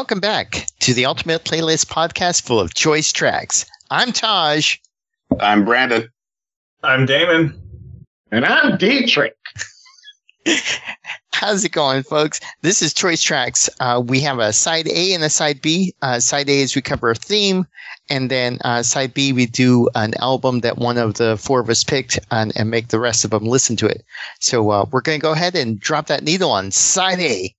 Welcome back to the Ultimate Playlist podcast full of choice tracks. I'm Taj. I'm Brandon. I'm Damon. And I'm Dietrich. How's it going, folks? This is Choice Trackz. Uh, we have a side A and a side B. Uh, side A is we cover a theme, and then uh, side B we do an album that one of the four of us picked and, and make the rest of them listen to it. So uh, we're going to go ahead and drop that needle on side A.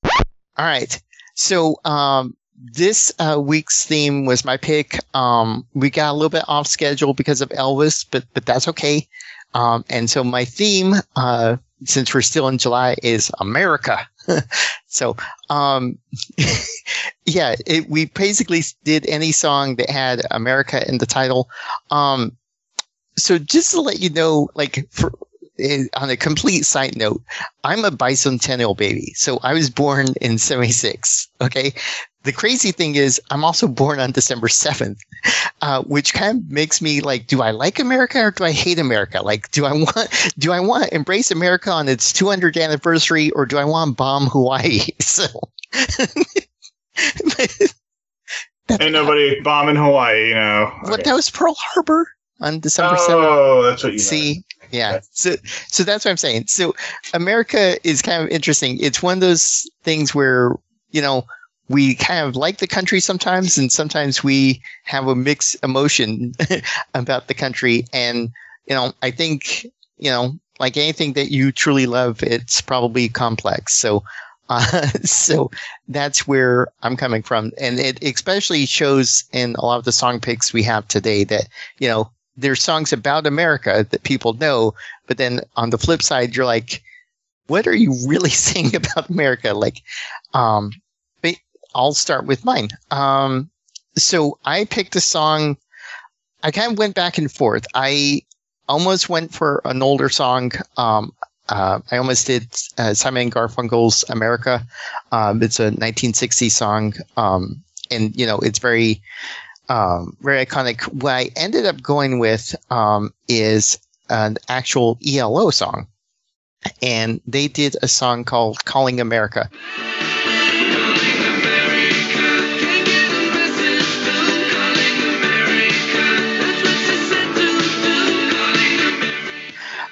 All right. So um, this uh, week's theme was my pick. Um, we got a little bit off schedule because of Elvis, but but that's okay. Um, and so my theme, uh, since we're still in July, is America. so um, yeah, it, we basically did any song that had America in the title. Um, so just to let you know, like for on a complete side note, I'm a bicentennial baby. So I was born in 76. Okay. The crazy thing is, I'm also born on December 7th, uh, which kind of makes me like, do I like America or do I hate America? Like, do I want, do I want to embrace America on its 200th anniversary or do I want to bomb Hawaii? So. Ain't nobody bombing Hawaii, you know. What, okay. that was Pearl Harbor on December 7th. Oh, that's what you See, meant. Yeah. So so that's what I'm saying. So America is kind of interesting. It's one of those things where, you know, we kind of like the country sometimes and sometimes we have a mixed emotion about the country and you know, I think, you know, like anything that you truly love, it's probably complex. So uh, so that's where I'm coming from. And it especially shows in a lot of the song picks we have today that, you know, there's songs about America that people know, but then on the flip side, you're like, what are you really saying about America? Like, um, I'll start with mine. Um, so I picked a song. I kind of went back and forth. I almost went for an older song. Um, uh, I almost did uh, Simon Garfunkel's America. Um, it's a 1960 song. Um, and you know, it's very, um, very iconic. What I ended up going with um, is an actual ELO song, and they did a song called "Calling America."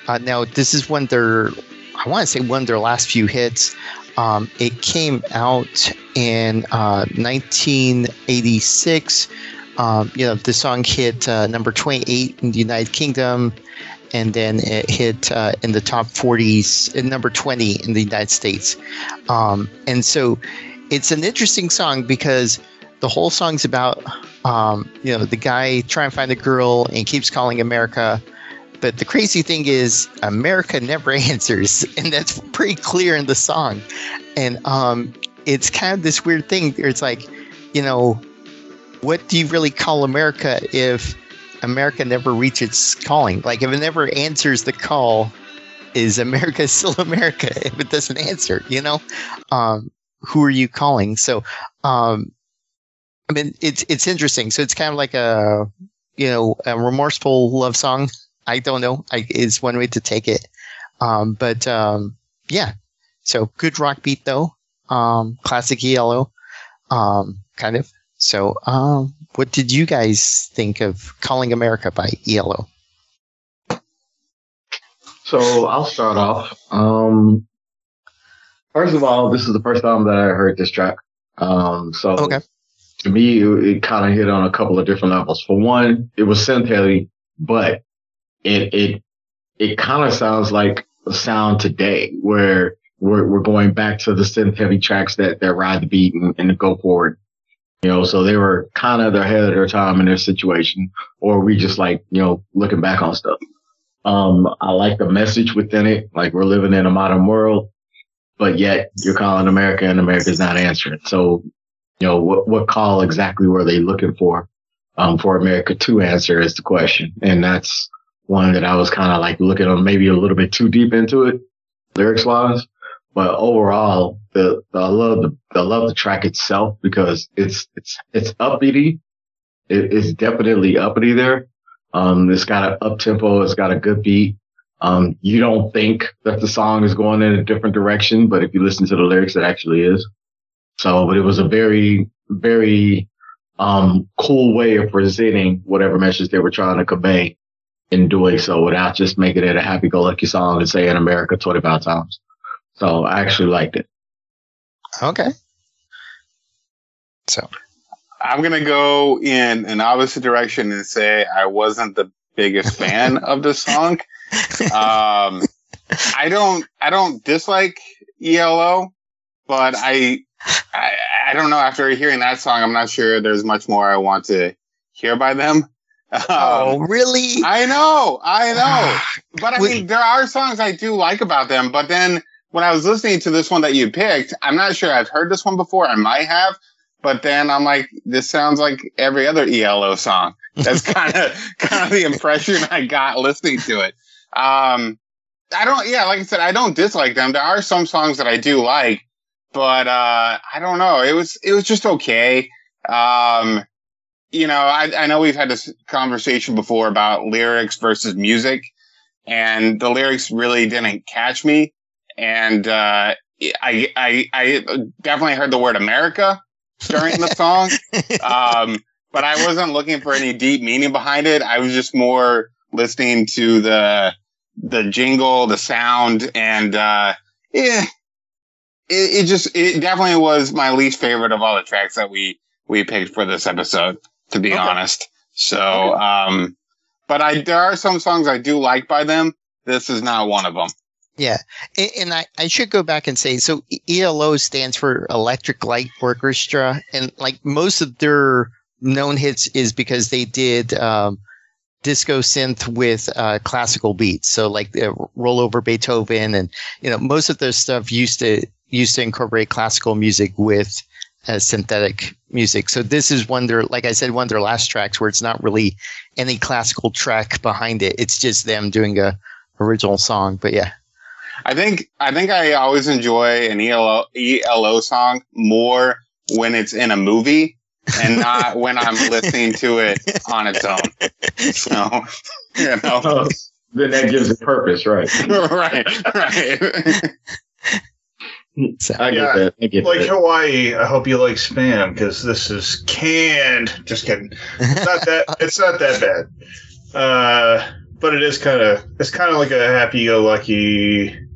Uh, now, this is one of their, I want to say one of their last few hits. Um, it came out in uh, 1986. Um, you know, the song hit uh, number 28 in the United Kingdom, and then it hit uh, in the top 40s, in number 20 in the United States. Um, and so it's an interesting song because the whole song's about, um, you know, the guy trying to find a girl and keeps calling America. But the crazy thing is, America never answers, and that's pretty clear in the song. And um, it's kind of this weird thing. It's like, you know, what do you really call America if America never reaches calling? Like, if it never answers the call, is America still America if it doesn't answer? You know, um, who are you calling? So, um, I mean, it's it's interesting. So it's kind of like a you know a remorseful love song. I don't know. I, is one way to take it. Um, but um, yeah. So good rock beat though. Um, classic ELO. Um, kind of. So, um, what did you guys think of Calling America by ELO? So I'll start off. Um, first of all, this is the first time that I heard this track. Um, so okay. to me, it, it kind of hit on a couple of different levels. For one, it was synth heavy, but it it it kind of sounds like a sound today, where we're we're going back to the synth heavy tracks that that ride the beat and, and go forward. You know, so they were kind of ahead of their time in their situation, or we just like, you know, looking back on stuff. Um, I like the message within it. Like we're living in a modern world, but yet you're calling America and America's not answering. So, you know, what, what call exactly were they looking for, um, for America to answer is the question. And that's one that I was kind of like looking on maybe a little bit too deep into it, lyrics wise. But overall, the, the I love the I love the track itself because it's it's it's upbeaty. It, it's definitely uppity there. Um, it's got an up tempo. It's got a good beat. Um, you don't think that the song is going in a different direction, but if you listen to the lyrics, it actually is. So, but it was a very very um, cool way of presenting whatever message they were trying to convey in doing so without just making it a happy-go-lucky song and saying America 25 times. So I actually liked it. Okay. So I'm gonna go in an opposite direction and say I wasn't the biggest fan of the song. Um, I don't, I don't dislike ELO, but I, I, I don't know. After hearing that song, I'm not sure there's much more I want to hear by them. Um, oh, really? I know, I know. but I mean, there are songs I do like about them. But then when I was listening to this one that you picked, I'm not sure I've heard this one before. I might have, but then I'm like, this sounds like every other ELO song. That's kind of kind of the impression I got listening to it. Um, I don't, yeah, like I said, I don't dislike them. There are some songs that I do like, but uh, I don't know. It was it was just okay. Um, you know, I, I know we've had this conversation before about lyrics versus music, and the lyrics really didn't catch me. And uh, I, I, I definitely heard the word America during the song, um, but I wasn't looking for any deep meaning behind it. I was just more listening to the the jingle, the sound, and uh, yeah, it, it just it definitely was my least favorite of all the tracks that we we picked for this episode to be okay. honest. So, okay. um, but I, there are some songs I do like by them. This is not one of them. Yeah. And, I, I should go back and say, so ELO stands for Electric Light Orchestra. And like most of their known hits is because they did, um, disco synth with uh, classical beats. So like uh, roll over Beethoven and, you know, most of their stuff used to, used to incorporate classical music with as synthetic music. So this is one their, like I said, one of their last tracks where it's not really any classical track behind it. It's just them doing a original song. But yeah. I think I think I always enjoy an ELO, ELO song more when it's in a movie and not when I'm listening to it on its own. So, you know. Oh, then that gives it purpose, right? right, right. So, I get yeah, that. I get like that. Hawaii, I hope you like spam because this is canned. Just kidding. It's not that. it's not that bad. Uh, but it is kind of. It's kind of like a happy-go-lucky,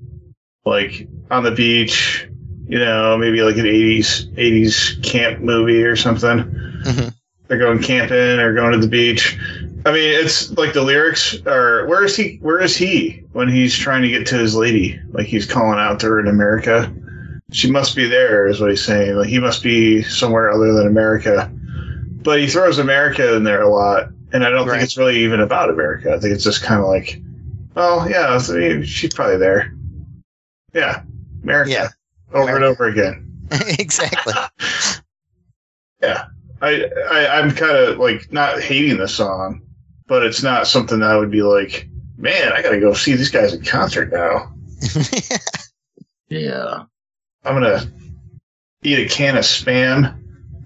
like on the beach. You know, maybe like an '80s '80s camp movie or something. Mm-hmm. They're going camping or going to the beach. I mean, it's like the lyrics are. Where is he? Where is he when he's trying to get to his lady? Like he's calling out to her in America she must be there, is what he's saying. Like he must be somewhere other than America. But he throws America in there a lot, and I don't right. think it's really even about America. I think it's just kind of like, oh yeah, she's probably there. Yeah, America. Yeah. Over America. and over again. exactly. yeah, I, I I'm kind of like not hating the song, but it's not something that I would be like, man, I got to go see these guys in concert now. yeah. I'm gonna eat a can of spam,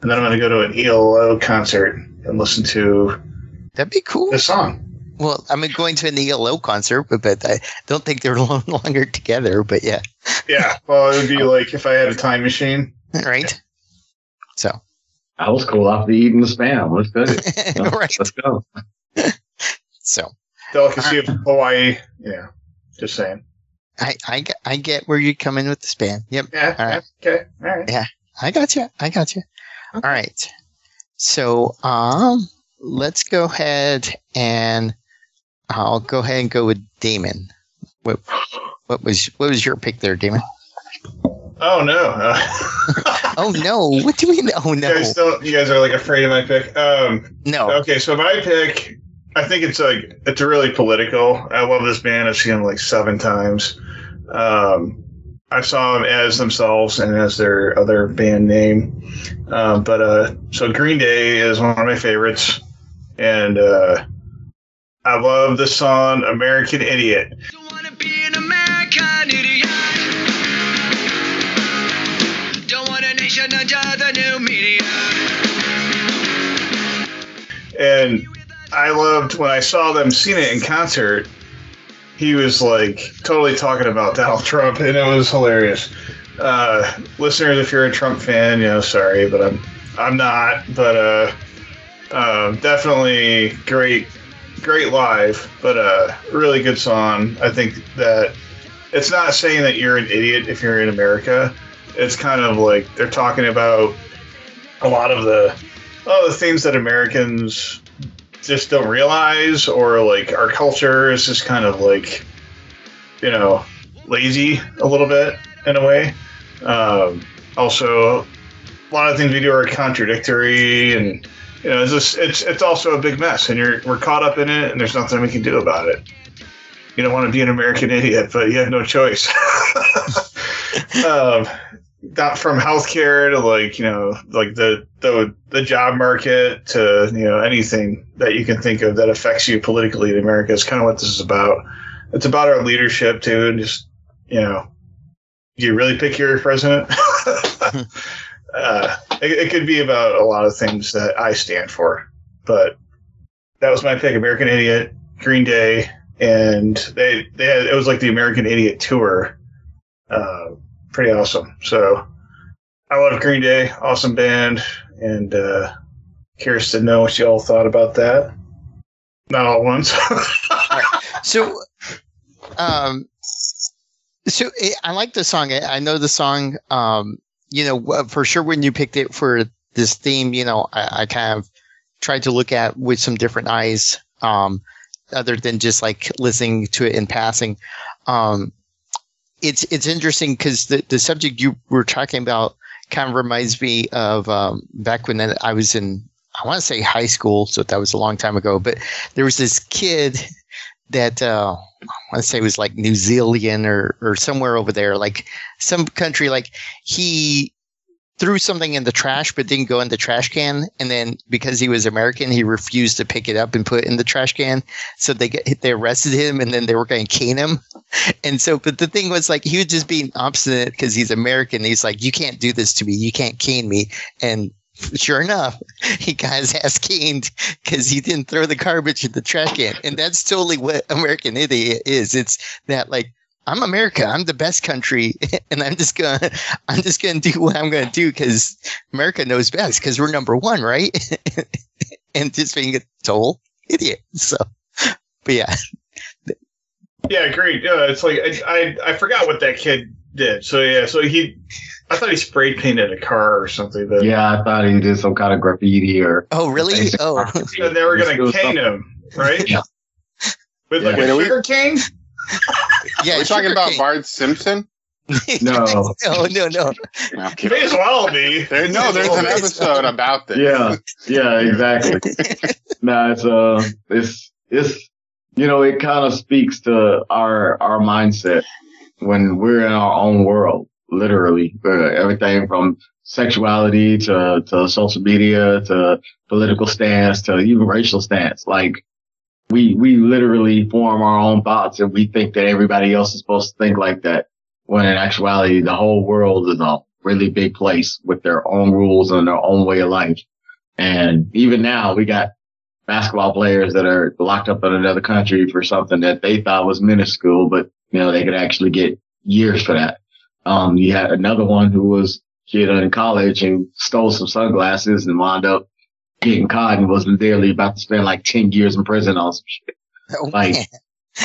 and then I'm gonna go to an ELO concert and listen to. That'd be cool. The song. Well, I'm going to an ELO concert, but, but I don't think they're no longer together. But yeah. Yeah. Well, it would be like if I had a time machine. Right. So. I was cool off the eating the spam. Let's go. right. Let's go. so. Delicacy of Hawaii. Yeah. Just saying. I, I, I get where you come in with the span. Yep. Yeah. All right. Okay. All right. Yeah. I got you. I got you. Okay. All right. So, um, let's go ahead and I'll go ahead and go with Damon. What, what was what was your pick there, Damon? Oh no! oh no! What do you mean? Oh no! You guys, don't, you guys are like afraid of my pick. Um, no. Okay, so my pick, I think it's like it's really political. I love this band. I've seen them like seven times. Um, I saw them as themselves and as their other band name. Um, but uh, so Green Day is one of my favorites, and uh, I love the song "American Idiot." And I loved when I saw them sing it in concert he was like totally talking about Donald Trump, and it was hilarious. Uh, listeners, if you're a Trump fan, you know, sorry, but I'm I'm not, but uh, uh, definitely great, great live, but uh, really good song. I think that it's not saying that you're an idiot if you're in America. It's kind of like they're talking about a lot of the oh the things that Americans just don't realize, or like our culture is just kind of like you know lazy a little bit in a way. Um, also, a lot of things we do are contradictory, and you know, it's just it's it's also a big mess, and you're we're caught up in it, and there's nothing we can do about it. You don't want to be an American idiot, but you have no choice. um, not from healthcare to like you know like the the the job market to you know anything that you can think of that affects you politically in America is kind of what this is about. It's about our leadership too, and just you know, you really pick your president? uh, it, it, could be about a lot of things that I stand for, but that was my pick: American Idiot, Green Day, and they they had it was like the American Idiot tour. Uh, pretty awesome. So I love Green Day, awesome band, and uh, curious to know what you all thought about that. Not all at once. So, um, so eh, I like the song. I know the song. Um, you know, for sure when you picked it for this theme, you know, I, I kind of tried to look at with some different eyes, um, other than just like listening to it in passing. Um, it's it's interesting because the the subject you were talking about kind of reminds me of um, back when I was in I want to say high school, so that was a long time ago. But there was this kid that uh, I want to say was like New Zealand or or somewhere over there, like some country. Like he threw something in the trash but didn't go in the trash can. And then because he was american he refused to pick it up and put it in the trash can. So they get, they arrested him and then they were going to cane him. And so but the thing was like he was just being obstinate because he's american. He's like you can't do this to me. You can't cane me. And sure enough, he got his ass caned because he didn't throw the garbage in the trash can. And that's totally what American Idiot is. It's that like I'm America. I'm the best country, and I'm just gonna I'm just gonna do what I'm gonna do because America knows best because we're number one, right? and just being a total idiot. So, but yeah, yeah, great. Yeah, it's like I, I I forgot what that kid did. So yeah, so he I thought he spray painted a car or something. That, yeah, I thought he did some kind of graffiti or. Oh really? Oh, and they were gonna cane him, right? Yeah. With like yeah. a sugar cane. yeah, we're talking about cane. Bart Simpson. No, no, no, no. May as well be. There, no, there's an episode about this. Yeah, yeah, exactly. no, it's uh, it's it's you know, it kind of speaks to our our mindset when we're in our own world, literally. Uh, everything from sexuality to to social media to political stance to even racial stance, like we we literally form our own thoughts and we think that everybody else is supposed to think like that when in actuality, the whole world is a really big place with their own rules and their own way of life. And even now we got basketball players that are locked up in another country for something that they thought was minuscule, but you know, they could actually get years for that. Um, you had another one who was kid in college and stole some sunglasses and wound up getting caught and was literally about to spend like 10 years in prison on some shit. Oh, like,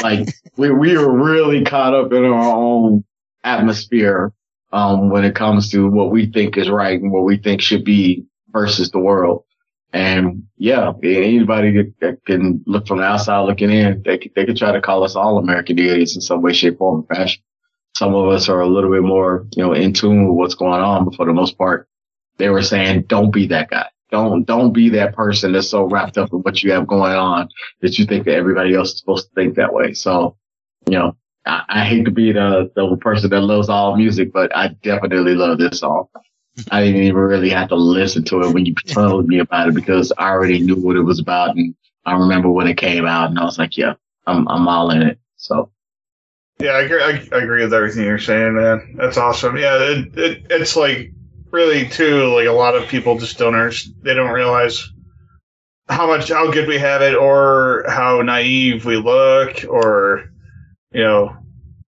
like we, we were really caught up in our own atmosphere um, when it comes to what we think is right and what we think should be versus the world. And yeah, anybody that can look from the outside looking in, they could, they could try to call us all American idiots in some way, shape, form, or fashion. Some of us are a little bit more, you know, in tune with what's going on, but for the most part, they were saying, don't be that guy. Don't, don't be that person that's so wrapped up in what you have going on that you think that everybody else is supposed to think that way. So, you know, I, I, hate to be the, the person that loves all music, but I definitely love this song. I didn't even really have to listen to it when you told me about it because I already knew what it was about. And I remember when it came out and I was like, yeah, I'm, I'm all in it. So. Yeah, I agree, I, I agree with everything you're saying, man. That's awesome. Yeah, it, it, it's like really too, like a lot of people just don't understand, they don't realize how much, how good we have it or how naive we look or, you know,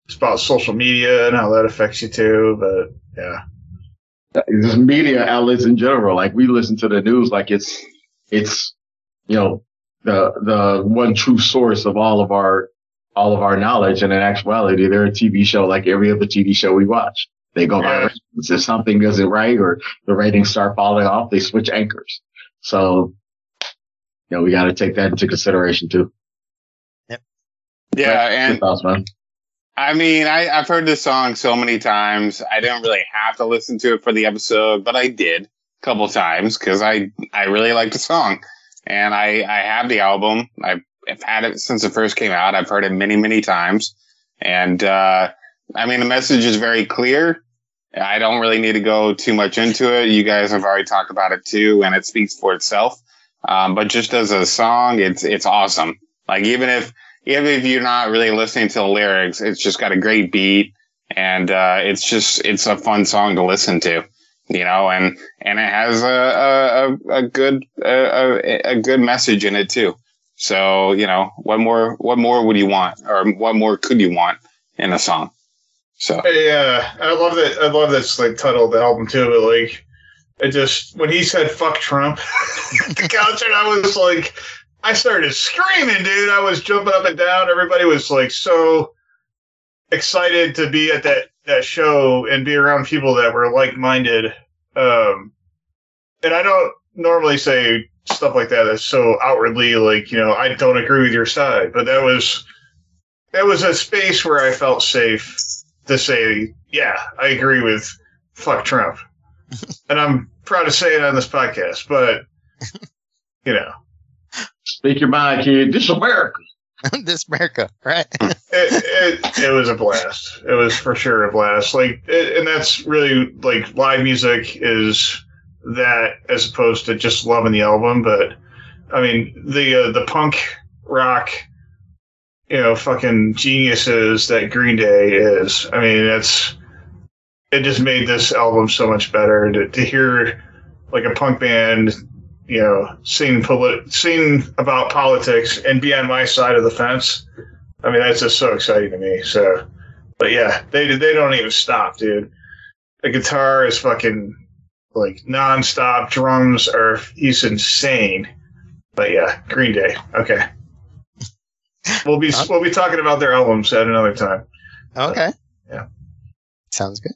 it's about social media and how that affects you too. But yeah, just media outlets in general. Like we listen to the news like it's it's you know the the one true source of all of our all of our knowledge. And in actuality, they're a TV show like every other TV show we watch. They go by ratings. If something isn't right or the ratings start falling off, they switch anchors. So, you know, we got to take that into consideration too. Yep. Yeah, and thoughts, man? I mean, I, I've heard this song so many times. I didn't really have to listen to it for the episode, but I did a couple times because I I really like the song, and I I have the album. I've, I've had it since it first came out. I've heard it many many times, and uh, I mean the message is very clear. I don't really need to go too much into it. You guys have already talked about it too, and it speaks for itself. Um, but just as a song, it's it's awesome. Like even if even if you're not really listening to the lyrics, it's just got a great beat, and uh, it's just it's a fun song to listen to, you know, and and it has a a, a good a, a good message in it too. So you know, what more what more would you want, or what more could you want in a song? So yeah, I love that. I love that's like title of the album too. But like, it just when he said "fuck Trump," the concert, I was like, I started screaming, dude. I was jumping up and down. Everybody was like so excited to be at that that show and be around people that were like minded. Um, and I don't normally say stuff like that that's so outwardly like you know I don't agree with your side, but that was that was a space where I felt safe to say, yeah, I agree with fuck Trump. and I'm proud to say it on this podcast, but you know. Speak your mind, kid. This America. this America, right? it, it, it was a blast. It was for sure a blast. Like, it, and that's really like live music is that as opposed to just loving the album. But I mean, the uh, the punk rock you know, fucking geniuses that Green Day is. I mean, that's it just made this album so much better to, to hear like a punk band, you know, sing polit- sing about politics and be on my side of the fence. I mean, that's just so exciting to me. So, but yeah, they they don't even stop, dude. The guitar is fucking like nonstop. Drums are he's insane. But yeah, Green Day. Okay. We'll be we'll be talking about their albums at another time. Okay. So, yeah. Sounds good.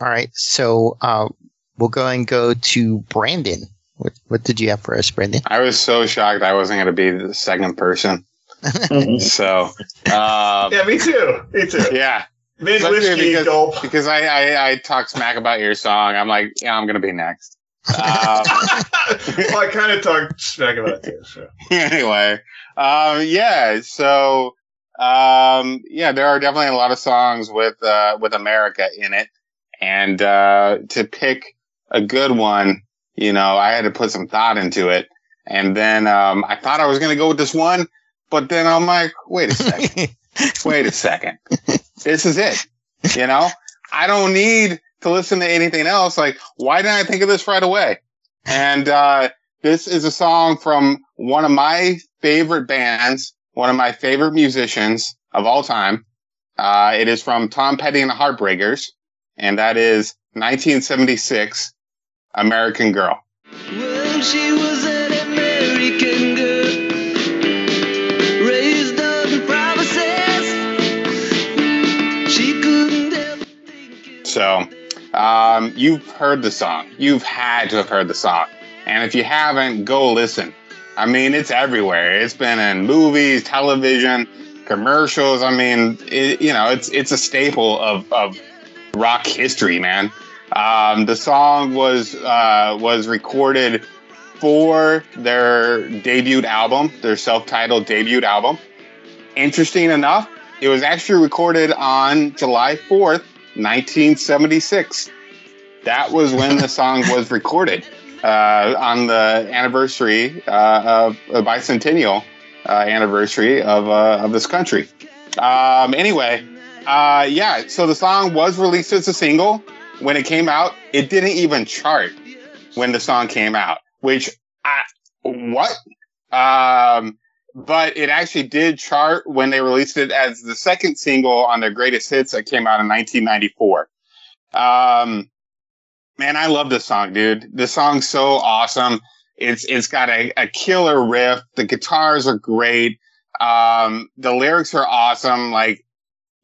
All right. So uh, we'll go and go to Brandon. What, what did you have for us, Brandon? I was so shocked I wasn't going to be the second person. so um, yeah, me too. Me too. Yeah. Mid whiskey because, gulp. Because I, I I talk smack about your song. I'm like, yeah, I'm going to be next. Um, well, I kind of talked smack about it too. So. anyway, um, yeah. So, um, yeah, there are definitely a lot of songs with uh, with America in it, and uh, to pick a good one, you know, I had to put some thought into it, and then um, I thought I was going to go with this one, but then I'm like, wait a second, wait a second, this is it. You know, I don't need to listen to anything else. Like, why didn't I think of this right away? And uh, this is a song from one of my favorite bands, one of my favorite musicians of all time. Uh, it is from Tom Petty and the Heartbreakers, and that is 1976, American Girl. Well, she was an American girl, raised on promises. She couldn't help thinking. So, um, you've heard the song. You've had to have heard the song. And if you haven't, go listen. I mean, it's everywhere. It's been in movies, television, commercials. I mean, it, you know, it's it's a staple of, of rock history, man. Um, the song was uh, was recorded for their debut album, their self-titled debut album. Interesting enough, it was actually recorded on July 4th, 1976. That was when the song was recorded uh, on the anniversary uh, of a bicentennial uh, anniversary of uh, of this country. Um, anyway, uh, yeah. So the song was released as a single when it came out. It didn't even chart when the song came out, which I what? Um, but it actually did chart when they released it as the second single on their greatest hits that came out in 1994. Um, Man, I love this song, dude. This song's so awesome. It's it's got a, a killer riff. The guitars are great. Um, the lyrics are awesome. Like,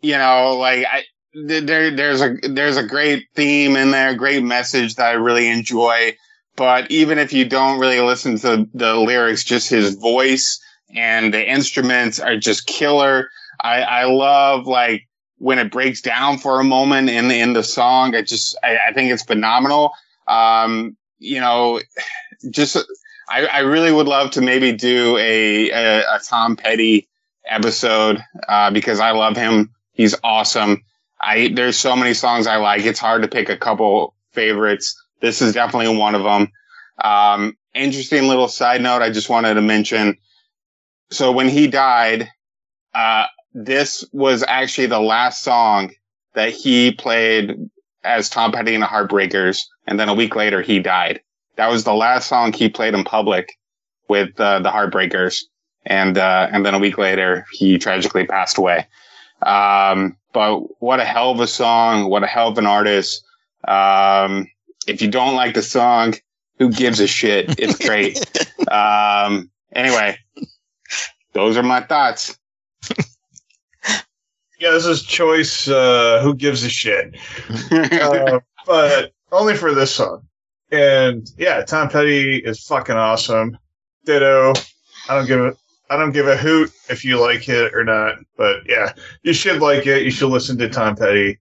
you know, like I, there there's a there's a great theme in there, great message that I really enjoy. But even if you don't really listen to the lyrics, just his voice and the instruments are just killer. I, I love like when it breaks down for a moment in the, in the song. I just, I, I think it's phenomenal. Um, you know, just, I, I really would love to maybe do a, a, a Tom Petty episode, uh, because I love him. He's awesome. I, there's so many songs I like. It's hard to pick a couple favorites. This is definitely one of them. Um, interesting little side note. I just wanted to mention. So when he died, uh, this was actually the last song that he played as Tom Petty and the Heartbreakers. And then a week later, he died. That was the last song he played in public with uh, the Heartbreakers. And, uh, and then a week later, he tragically passed away. Um, but what a hell of a song. What a hell of an artist. Um, if you don't like the song, who gives a shit? It's great. um, anyway, those are my thoughts. Yeah, this is choice. Uh, who gives a shit? uh, but only for this song. And yeah, Tom Petty is fucking awesome. Ditto. I don't give a I don't give a hoot if you like it or not. But yeah, you should like it. You should listen to Tom Petty.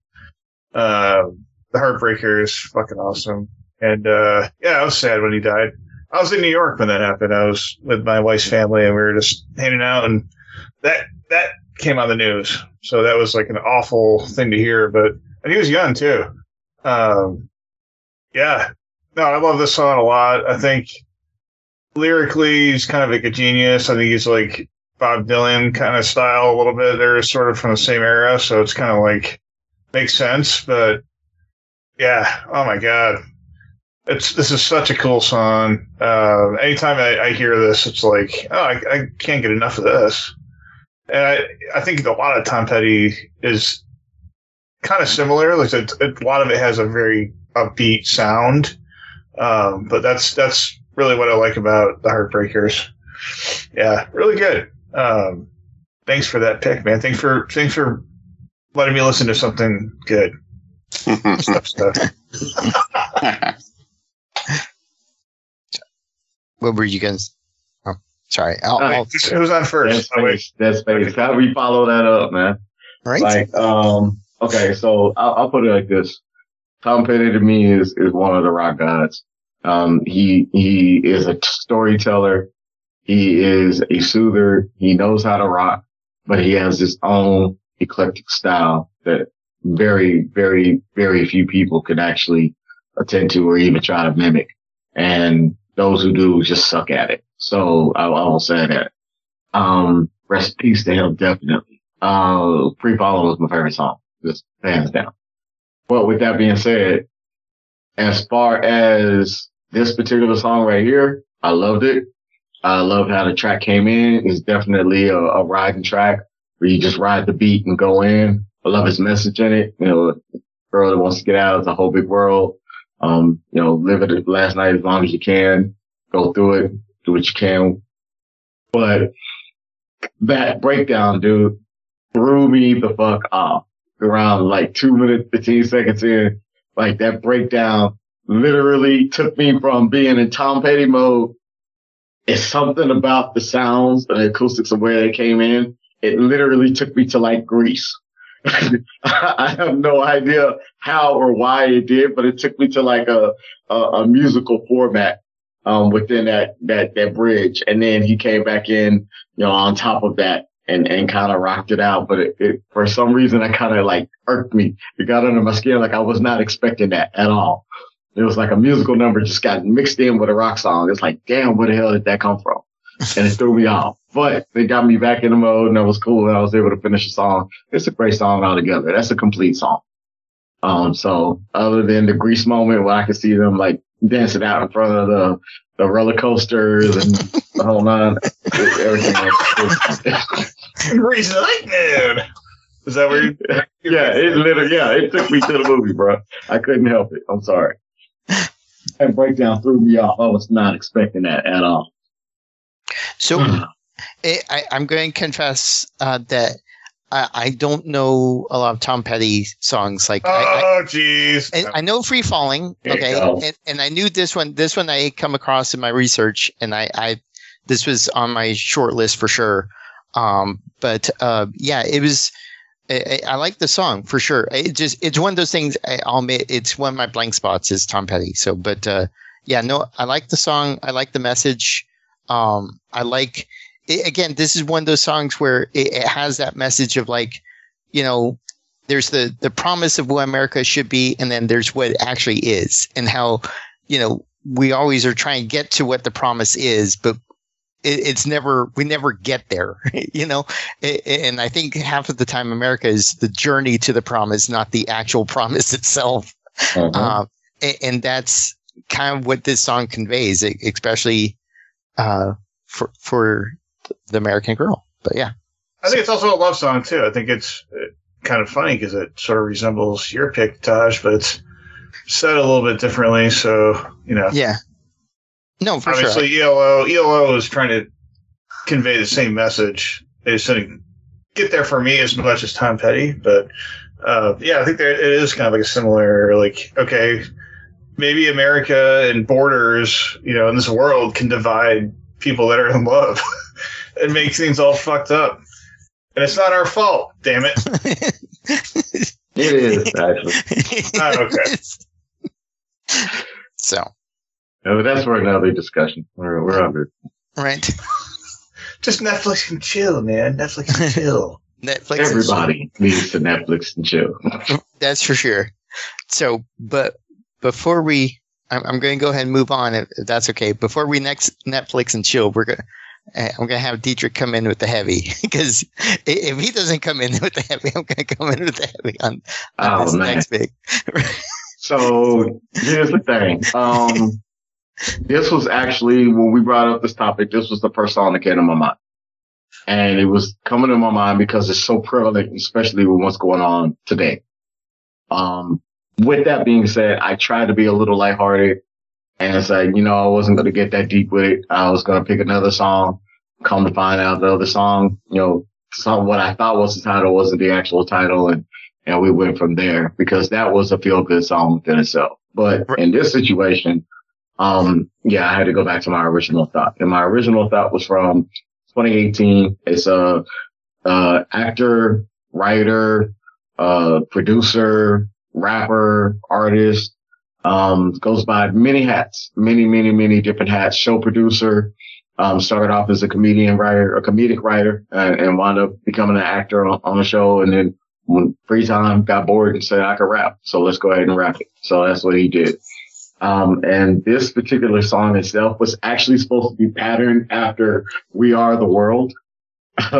Um, the Heartbreaker is fucking awesome. And uh, yeah, I was sad when he died. I was in New York when that happened. I was with my wife's family and we were just hanging out and that that came on the news. So that was like an awful thing to hear. But and he was young too. Um, yeah, no, I love this song a lot. I think lyrically he's kind of like a genius. I think he's like Bob Dylan kind of style a little bit. They're sort of from the same era, so it's kind of like makes sense. But yeah, oh my god, it's this is such a cool song. Uh, anytime I, I, hear this, it's like, oh, I, I, can't get enough of this. And I, I think a lot of Tom Petty is kind of similar. Like a, a lot of it has a very upbeat sound, um, but that's that's really what I like about the Heartbreakers. Yeah, really good. Um, thanks for that pick, man. Thanks for thanks for letting me listen to something good. stuff, stuff. what were you guys? Oh, sorry. I'll, I'll, Who's on first? That's space. That's space. How do we follow that up, man? right. Like, um, okay, so I'll, I'll put it like this. Tom Petty to me is, is one of the rock gods. Um, he, he is a storyteller. He is a soother. He knows how to rock, but he has his own eclectic style that very, very, very few people can actually attend to or even try to mimic. And those who do just suck at it. So I, will say that. Um, rest in peace to him, definitely. Uh, Free Falling was my favorite song, just hands down. But with that being said, as far as this particular song right here, I loved it. I love how the track came in. It's definitely a, a riding track where you just ride the beat and go in. I love his message in it. You know, girl that wants to get out of the whole big world. Um, you know, live it last night as long as you can, go through it, do what you can. But that breakdown, dude, threw me the fuck off around like two minutes, 15 seconds in. Like that breakdown literally took me from being in Tom Petty mode. It's something about the sounds and the acoustics of where they came in. It literally took me to like Grease. I have no idea how or why it did, but it took me to like a, a, a musical format, um, within that, that, that bridge. And then he came back in, you know, on top of that and, and kind of rocked it out. But it, it for some reason, it kind of like irked me. It got under my skin. Like I was not expecting that at all. It was like a musical number just got mixed in with a rock song. It's like, damn, where the hell did that come from? and it threw me off. But they got me back in the mode and that was cool. And I was able to finish the song. It's a great song altogether. That's a complete song. Um, so other than the grease moment where I could see them like dancing out in front of the, the roller coasters and the whole nine, everything else. Grease lightning. Is that where you? yeah, it literally, yeah, it took me to the movie, bro. I couldn't help it. I'm sorry. That breakdown threw me off. I was not expecting that at all. So I, I, I'm going to confess uh, that I, I don't know a lot of Tom Petty songs. Like Oh, jeez. I, I know Free Falling, okay, and, and I knew this one. This one I come across in my research, and I, I this was on my short list for sure. Um, but uh, yeah, it was. I, I I like the song for sure. It just it's one of those things. I, I'll admit it's one of my blank spots is Tom Petty. So, but uh, yeah, no, I like the song. I like the message. Um, I like it, again. This is one of those songs where it, it has that message of like, you know, there's the the promise of what America should be, and then there's what it actually is, and how you know we always are trying to get to what the promise is, but it, it's never we never get there, you know. And I think half of the time America is the journey to the promise, not the actual promise itself. Uh-huh. Uh, a- and that's kind of what this song conveys, especially uh, for for the American girl. But yeah, I think it's also a love song too. I think it's uh, kind of funny because it sort of resembles your pick, Taj, but it's said a little bit differently. So you know, yeah. No, for sure. obviously ELO ELO is trying to convey the same message. They just didn't get there for me as much as Tom Petty, but uh, yeah, I think there it is kind of like a similar like okay, maybe America and borders, you know, in this world can divide people that are in love and make things all fucked up. And it's not our fault, damn it. It is actually. Oh, okay. so No, but that's for another discussion. We're we're under. right, Just Netflix and chill, man. Netflix and chill. Netflix. and Everybody needs to Netflix and chill. That's for sure. So, but before we, I'm, I'm going to go ahead and move on if, if that's okay. Before we next Netflix and chill, we're going to. I'm going to have Dietrich come in with the heavy because if he doesn't come in with the heavy, I'm going to come in with the heavy on, on Oh, this man. next big. So here's the thing. Um, this was actually when we brought up this topic. This was the first song that came to my mind, and it was coming to my mind because it's so prevalent, especially with what's going on today. Um, with that being said, I tried to be a little lighthearted and say, you know, I wasn't going to get that deep with it. I was going to pick another song. Come to find out, the other song, you know, some what I thought was the title wasn't the actual title, and and we went from there because that was a feel good song within itself. But in this situation, um, yeah, I had to go back to my original thought, and my original thought was from 2018. It's a, uh, actor, writer, uh, producer, rapper, artist, um, goes by many hats, many, many, many different hats, show producer, um, started off as a comedian writer, a comedic writer, uh, and wound up becoming an actor on, on the show. And then when free time got bored and said, I could rap. So let's go ahead and rap it. So that's what he did. Um, and this particular song itself was actually supposed to be patterned after We Are the World.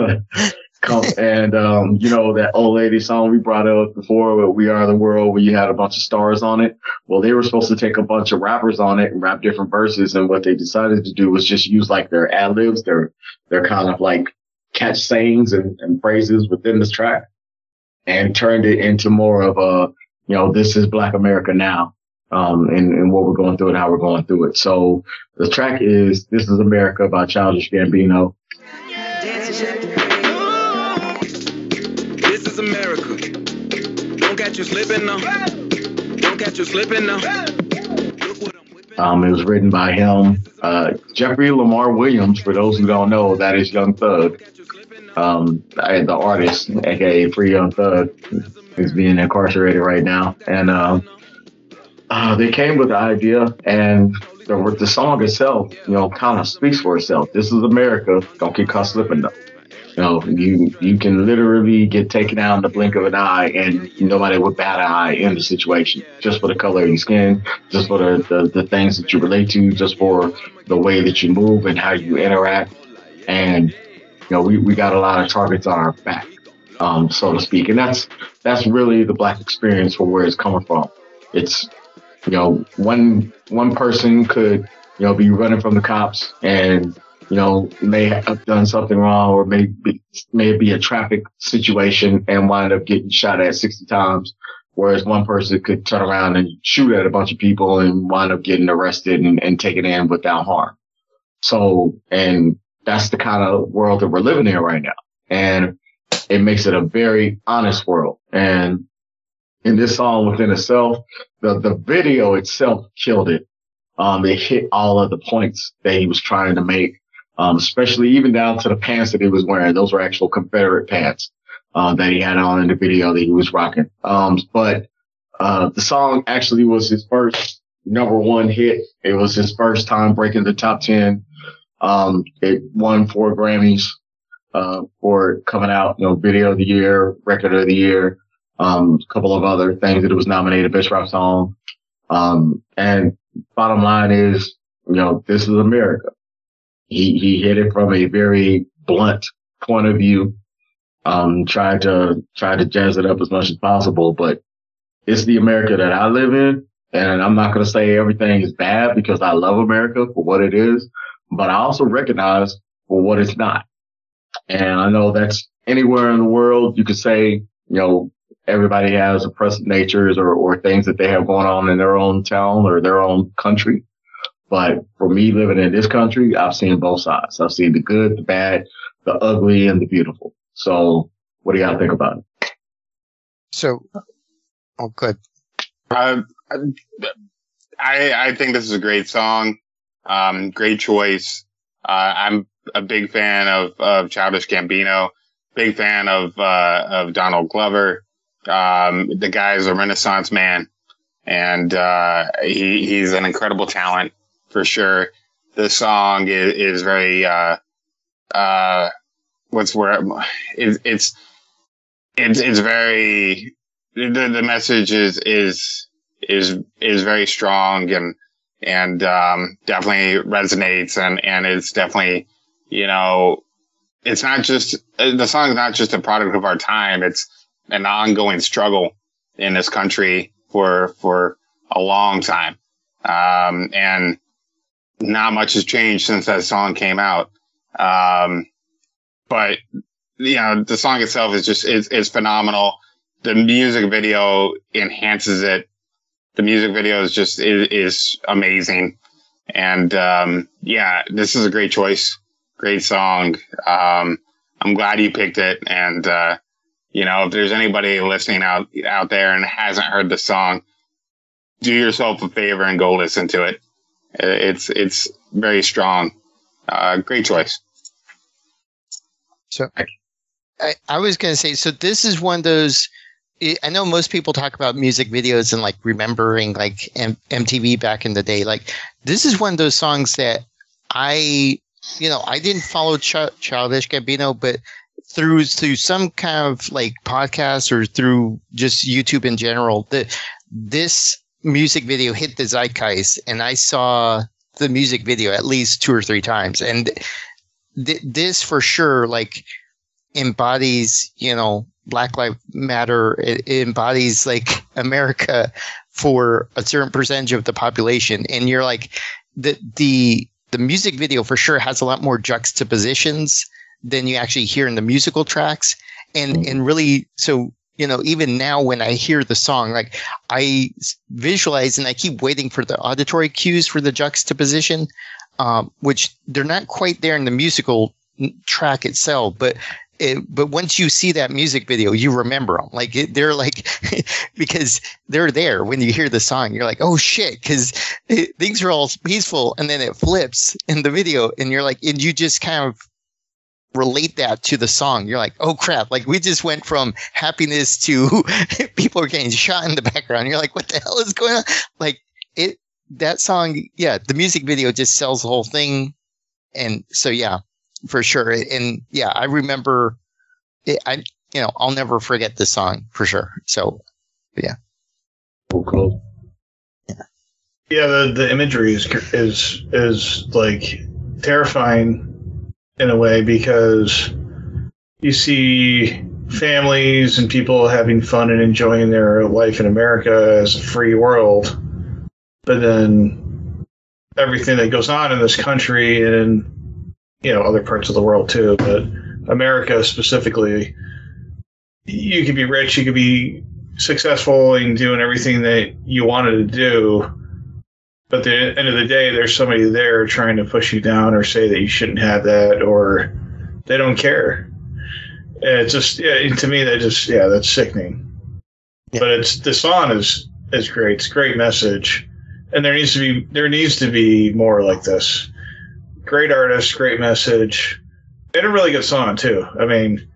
Come- and, um, you know, that old lady song we brought up before, where We Are the World, where you had a bunch of stars on it. Well, they were supposed to take a bunch of rappers on it and rap different verses. And what they decided to do was just use like their ad libs, their, their kind of like catch sayings and, and phrases within this track and turned it into more of a, you know, this is Black America now, um, and, and what we're going through and how we're going through it. So the track is This is America by Childish Gambino. This is America. Don't catch you slipping now. Don't catch you slipping now. Um, it was written by him, uh, Jeffery Lamar Williams. For those who don't know, that is Young Thug. Um, the artist, aka Free Young Thug, is being incarcerated right now. And, um, uh, they came with the idea and the, the song itself, you know, kind of speaks for itself. This is America. Don't get caught slipping though. You know, you, you can literally get taken out in the blink of an eye and nobody would bat an eye in the situation just for the color of your skin, just for the, the, the things that you relate to, just for the way that you move and how you interact. And, you know, we, we got a lot of targets on our back, um, so to speak. And that's, that's really the black experience for where it's coming from. It's, you know, one, one person could, you know, be running from the cops and, you know, may have done something wrong or may be, may be a traffic situation and wind up getting shot at 60 times whereas one person could turn around and shoot at a bunch of people and wind up getting arrested and, and taken in without harm. So, and that's the kind of world that we're living in right now. And it makes it a very honest world. And in this song within itself, the, the video itself killed it. Um, it hit all of the points that he was trying to make. Um, especially even down to the pants that he was wearing. Those were actual Confederate pants, uh, that he had on in the video that he was rocking. Um, but, uh, the song actually was his first number one hit. It was his first time breaking the top 10. Um, it won four Grammys, uh, for coming out, you know, video of the year, record of the year, um, a couple of other things that it was nominated best rap song. Um, and bottom line is, you know, this is America. He, he hit it from a very blunt point of view. Um, tried to, try to jazz it up as much as possible, but it's the America that I live in. And I'm not going to say everything is bad because I love America for what it is, but I also recognize for what it's not. And I know that's anywhere in the world you could say, you know, everybody has oppressive natures or, or things that they have going on in their own town or their own country. But for me living in this country, I've seen both sides. I've seen the good, the bad, the ugly, and the beautiful. So what do y'all think about it? So, oh, good. Uh, I I think this is a great song. Um, great choice. Uh, I'm a big fan of of Childish Gambino. Big fan of uh, of Donald Glover. Um, the guy is a Renaissance man, and uh, he he's an incredible talent for sure. The song is, is very uh, uh, what's where it, it's it's it's very the the message is is is is very strong and and um, definitely resonates and and it's definitely you know it's not just the song is not just a product of our time. It's an ongoing struggle in this country for for a long time. Um, and not much has changed since that song came out. Um, but you know the song itself is just is phenomenal. The music video enhances it. The music video is just is, is amazing. And um, yeah this is a great choice. Great song. Um, i'm glad you picked it. And uh, you know if there's anybody listening out out there and hasn't heard the song do yourself a favor and go listen to it it's it's very strong uh, great choice So, I, I was going to say, so this is one of those. I I know most people talk about music videos and like remembering like M- MTV back in the day. Like this is one of those songs that I, you know, I didn't follow Ch- Childish Gambino, but through through some kind of like podcast or through just YouTube in general, the this music video hit the zeitgeist, and I saw the music video at least two or three times, and th- this for sure like embodies you know black lives matter. It, it embodies like america for a certain percentage of the population. And you're like the the the music video for sure has a lot more juxtapositions than you actually hear in the musical tracks. And mm-hmm. and really so you know even now when i hear the song like I visualize and i keep waiting for the auditory cues for the juxtaposition um, which they're not quite there in the musical track itself but it, but once you see that music video, you remember them. Like it, they're like because they're there when you hear the song. You're like, oh shit, because things are all peaceful, and then it flips in the video, and you're like, and you just kind of relate that to the song. You're like, oh crap, like we just went from happiness to people are getting shot in the background. You're like, what the hell is going on? Like it that song, yeah, the music video just sells the whole thing, and so yeah, for sure. And yeah, I remember it, I you know, I'll never forget this song for sure. So yeah. Oh, cool, cool. Yeah, the, the imagery is is is like terrifying in a way because you see families and people having fun and enjoying their life in America as a free world, but then everything that goes on in this country and you know other parts of the world too, but America specifically, you could be rich, you could be successful in doing everything that you wanted to do. But at the end of the day, there's somebody there trying to push you down or say that you shouldn't have that, or they don't care. And it's just, yeah, to me, that just, yeah, that's sickening. Yeah. But it's the song is is great. It's a great message, and there needs to be there needs to be more like this. Great artist, great message, and a really good song too. I mean,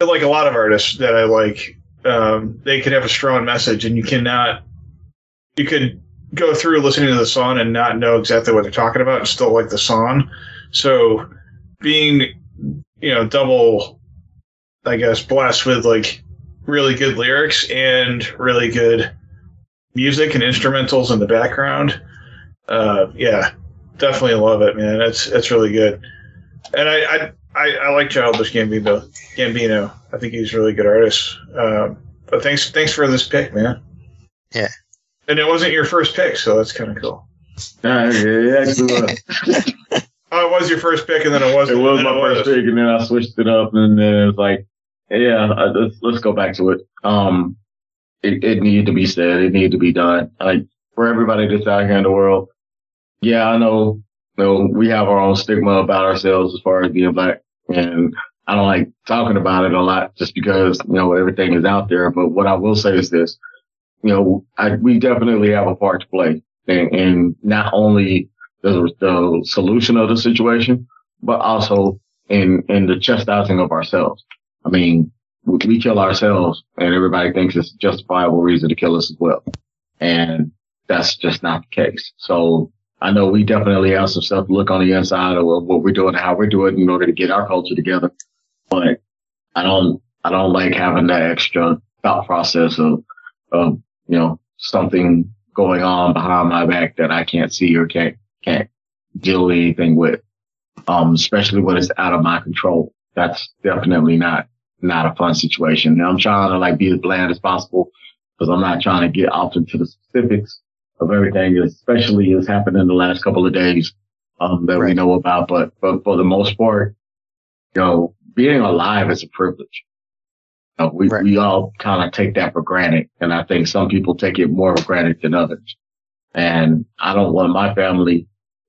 like a lot of artists that I like, um, they can have a strong message, and you cannot, you could go through listening to the song and not know exactly what they're talking about and still like the song. So, being, you know, double, I guess, blessed with like really good lyrics and really good music and instrumentals in the background. Uh, yeah, definitely love it, man. It's it's really good, and I I, I, I like Childish Gambino. Gambino, I think he's a really good artist. Um, but thanks thanks for this pick, man. Yeah. And it wasn't your first pick, so that's kind of cool. Uh, yeah, it was. Oh, it was your first pick, and then it It wasn't. It was my then first pick, and then I switched it up, and then it was like, yeah, uh, let's let's go back to it. Um, it, it needed to be said. It needed to be done. Like for everybody that's out here in the world, yeah, I know. You know, we have our own stigma about ourselves as far as being black, and I don't like talking about it a lot just because you know everything is out there. But what I will say is this: you know, I, we definitely have a part to play, and, and not only the, the solution of the situation, but also in, in the chastising of ourselves. I mean, we, kill ourselves and everybody thinks it's justifiable reason to kill us as well. And that's just not the case. So I know we definitely have some stuff to look on the inside of what we're doing, how we're doing in order to get our culture together. But I don't, I don't like having that extra thought process of, of, you know, something going on behind my back that I can't see or can't can't deal anything with. Um, especially when it's out of my control. That's definitely not, not a fun situation. And I'm trying to like be as bland as possible because I'm not trying to get off into the specifics of everything, especially as happened in the last couple of days, um, that we know about. But, but for the most part, you know, being alive is a privilege. Know, we, Right. we all kind of take that for granted. And I think some people take it more for granted than others. And I don't want my family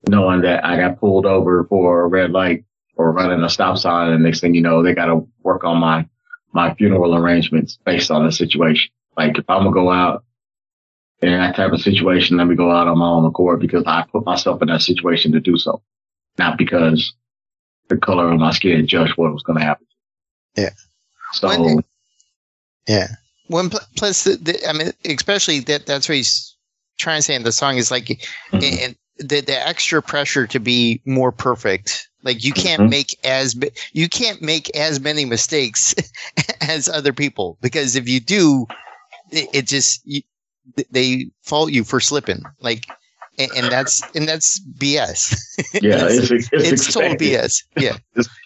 knowing that I got pulled over for a red light or running a stop sign. And next thing you know, they got to work on my, my funeral arrangements based on the situation. Like if I'm going to go out in that type of situation, let me go out on my own accord because I put myself in that situation to do so, not because the color of my skin judged what was going to happen. Yeah. So When- Yeah. One pl- plus, the, the, I mean, especially that that's what he's trying to say in the song is like, Mhm. and the the extra pressure to be more perfect. Like you can't Mhm. make as you can't make as many mistakes as other people because if you do, it, it just you, they fault you for slipping. Like, and, and that's and that's BS. yeah, it's, it's, it's, it's total. BS. Yeah.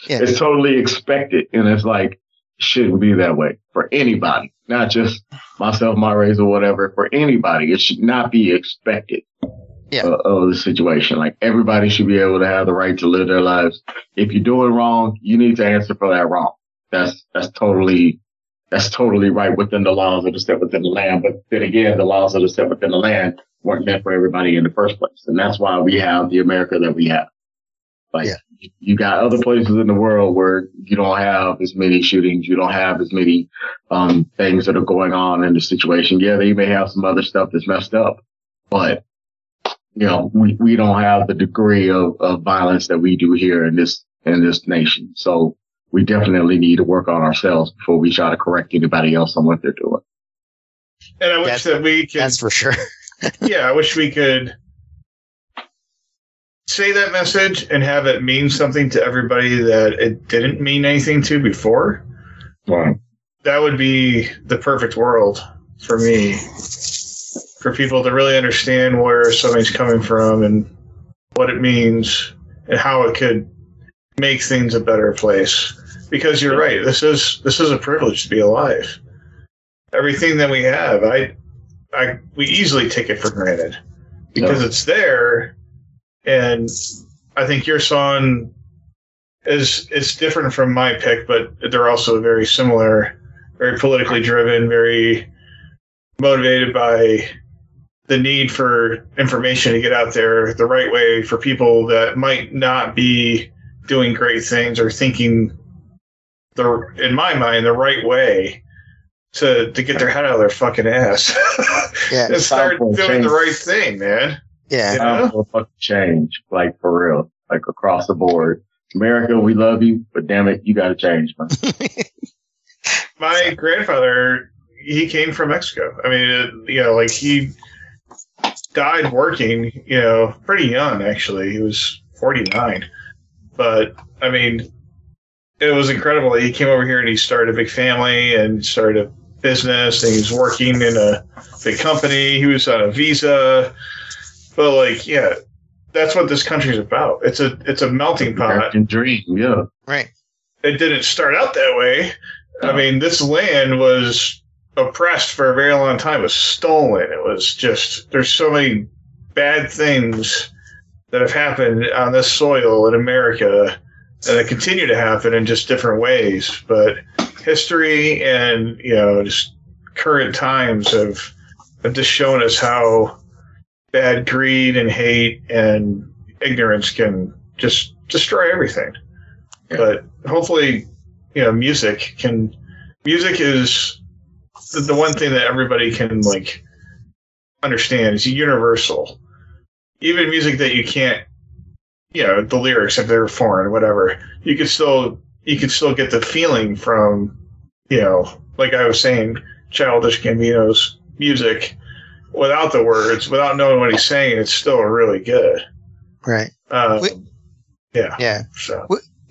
Yeah. It's totally expected. And it's like, it shouldn't be that way for anybody, not just myself, my race or whatever. For anybody, it should not be expected. Yeah. uh, of the situation. Like everybody should be able to have the right to live their lives. If you're doing wrong, you need to answer for that wrong. That's, that's totally, that's totally right within the laws of the step within the land. But then again, the laws of the step within the land weren't meant for everybody in the first place. And that's why we have the America that we have. Like Yeah. you got other places in the world where you don't have as many shootings. You don't have as many, um, things that are going on in the situation. Yeah, they may have some other stuff that's messed up, but you know, we, we don't have the degree of, of violence that we do here in this, in this nation. So we definitely need to work on ourselves before we try to correct anybody else on what they're doing. And I wish That's- that we could. That's for sure. yeah, I wish we could say that message and have it mean something to everybody that it didn't mean anything to before. Wow. That would be the perfect world for me. For people to really understand where something's coming from and what it means and how it could make things a better place. Because you're right, this is this is a privilege to be alive. Everything that we have, I I we easily take it for granted because it's there and I think your song is is different from my pick, but they're also very similar, very politically driven, very motivated by the need for information to get out there the right way for people that might not be doing great things or thinking the in my mind the right way to to get their head out of their fucking ass Yeah. and start doing the right thing, man. Yeah. You Time know? fucking change, like for real, like across the board. America, we love you, but damn it, you got to change, man. My grandfather, he came from Mexico. I mean, it, you know, like he died working, you know, pretty young actually. He was 49. But I mean, it was incredible. He came over here and he started a big family and started a business and he was working in a big company. He was on a visa. But like, yeah, that's what this country's about. It's a it's a melting pot. American dream, yeah. Right. It didn't start out that way. I mean, this land was oppressed for a very long time. It was stolen. It was just there's so many bad things that have happened on this soil in America and that continue to happen in just different ways. But history and you know just current times have have just shown us how bad greed and hate and ignorance can just destroy everything. Yeah. But hopefully, you know, music can. Music is the, the one thing that everybody can like understand. It's universal. Even music that you can't, you know, the lyrics if they're foreign, whatever, you can still you can still get the feeling from, you know, like I was saying, Childish Gambino's music without the words, without knowing what he's saying, it's still really good. Right. Um, Wait. yeah. Yeah. So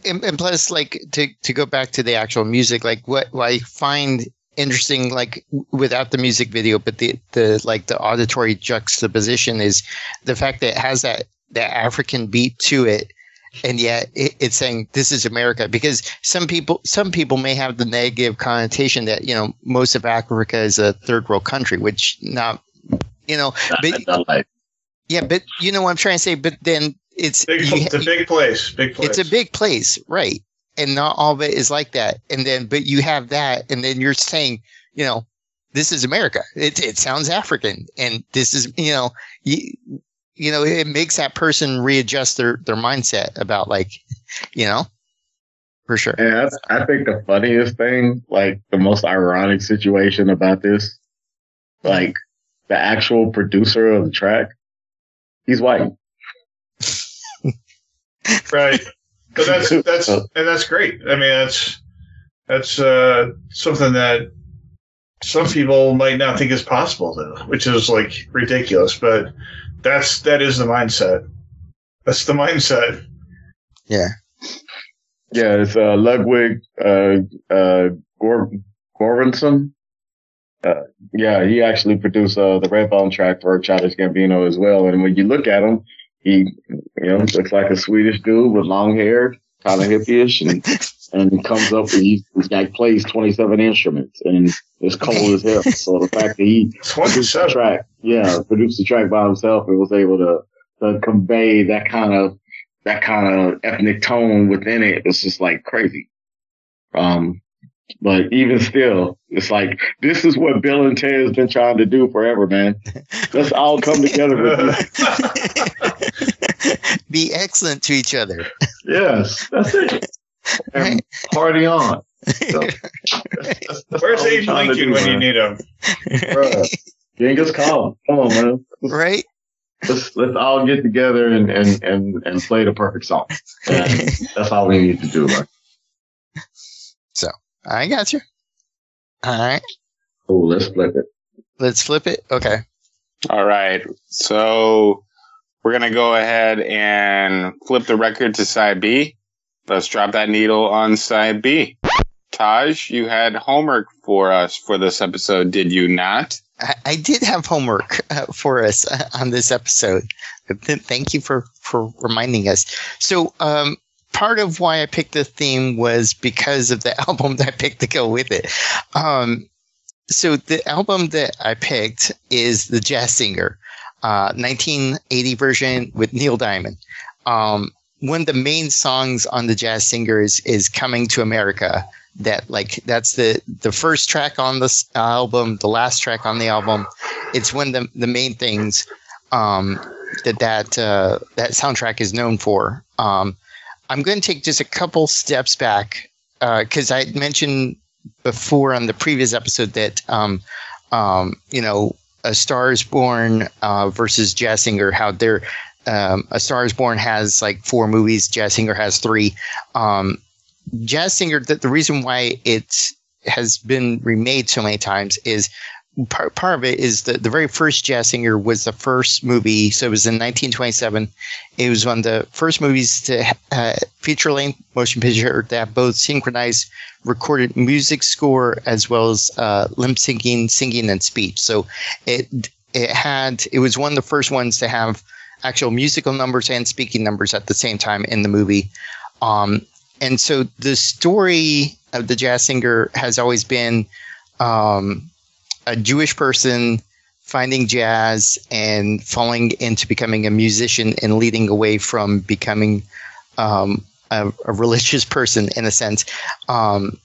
and, and plus like to to go back to the actual music like what, what i find interesting like w- without the music video but the the like the auditory juxtaposition is the fact that it has that that african beat to it and yet it, it's saying this is america because some people some people may have the negative connotation that you know most of africa is a third world country which not you know but Not yeah but you know what i'm trying to say but then it's big, you- it's a big place. Big place. it's a big place, right? And not all of it is like that. And then, but you have that, and then you're saying, you know, this is America. It it sounds African, and this is, you know, you, you know, it makes that person readjust their their mindset about like, you know, for sure. and that's, I think the funniest thing, like the most ironic situation about this, like the actual producer of the track, he's white. right. But that's that's and that's great. I mean, that's that's uh, something that some people might not think is possible, though, which is like ridiculous. But that's that is the mindset. That's the mindset. Yeah. Yeah, it's uh, Ludwig uh, uh, Gor- Göransson. Uh, yeah, he actually produced uh, the Redbone track for Childish Gambino as well. And when you look at him, he you know looks like a Swedish dude with long hair, kind of hippie-ish, and and he comes up and he, this guy plays 27 instruments and it's cold as hell. So the fact that he produced the Twenty-seven. track, yeah, produced the track by himself and was able to, to convey that kind of that kind of ethnic tone within it. It's just like crazy. Um, but even still, it's like this is what Bill and Ted has been trying to do forever, man. Let's all come together with this. Be excellent to each other. Yes, that's it. And party on. So, that's- that's- that's Where's all we're Abe Lincoln do, when you need him? Bruh, You ain't just call him. Come on, man. right? let's let's all get together and and and, and play the perfect song. And that's all we need to do. Like, I got you. All right. oh, let's flip it. Let's flip it. Okay. All right. So we're going to go ahead and flip the record to side B. Let's drop that needle on side B. Taj, you had homework for us for this episode, did you not? I, I did have homework uh, for us uh, on this episode. Th- Thank you for, for reminding us. So, um, part of why I picked the theme was because of the album that I picked to go with it. Um, so, the album that I picked is The Jazz Singer, uh, 1980 version with Neil Diamond. Um, one of the main songs on The Jazz Singer is, is Coming to America that like that's the the first track on this album, the last track on the album. It's one of the the main things um, that that uh, that soundtrack is known for. Um, I'm going to take just a couple steps back because uh, I mentioned before on the previous episode that um, um, you know a Star is Born uh, versus Jazz Singer, how they're um, A Star is Born has like four movies, Jazz Singer has three. Um, Jazz Singer, the, the reason why it has been remade so many times is part, part of it is that the very first Jazz Singer was the first movie. So it was in 1927. It was one of the first movies to uh, feature length motion picture that both synchronized recorded music score as well as uh, lip syncing, singing, and speech. So it it had it was one of the first ones to have actual musical numbers and speaking numbers at the same time in the movie. Um, and so the story of the jazz singer has always been um, a Jewish person finding jazz and falling into becoming a musician and leading away from becoming um, a, a, religious person in a sense. Um,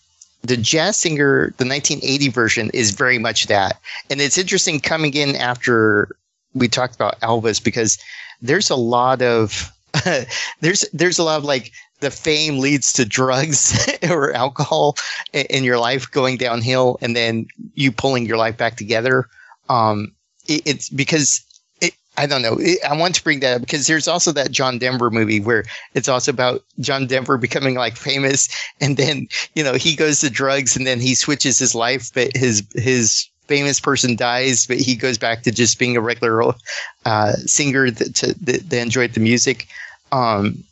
the jazz singer, the 1980 version, is very much that, and it's interesting coming in after we talked about Elvis because there's a lot of there's there's a lot of like the fame leads to drugs or alcohol in your life going downhill and then you pulling your life back together. Um, it, it's because it, I don't know. I want to bring that up because there's also that John Denver movie where it's also about John Denver becoming like famous and then, you know, he goes to drugs and then he switches his life, but his, his famous person dies, but he goes back to just being a regular uh, singer that, to, that, that enjoyed the music. Um,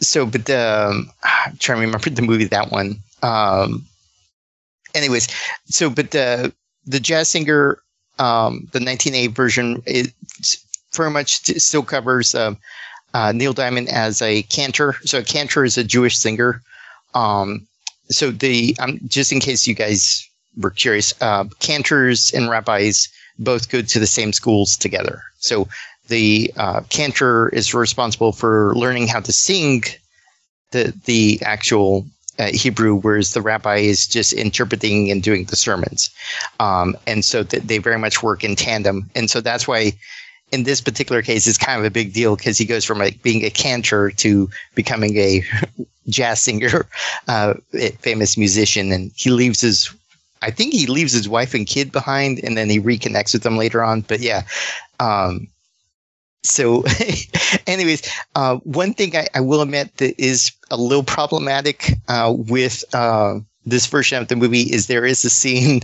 so, but the um, I'm trying to remember the movie that one. Um, anyways, so but the the jazz singer, um, the 1980 version, it very much still covers uh, uh, Neil Diamond as a cantor. So a cantor is a Jewish singer. Um, so the um, just in case you guys were curious, uh, cantors and rabbis both go to the same schools together. So the uh, cantor is responsible for learning how to sing the the actual uh, Hebrew, whereas the rabbi is just interpreting and doing the sermons. Um, and so th- they very much work in tandem. And so that's why in this particular case, it's kind of a big deal because he goes from like being a cantor to becoming a jazz singer, uh, famous musician, and he leaves his. I think he leaves his wife and kid behind, and then he reconnects with them later on. But yeah, um, so anyways uh, one thing I, I, will admit that is a little problematic uh, with uh, this version of the movie is there is a scene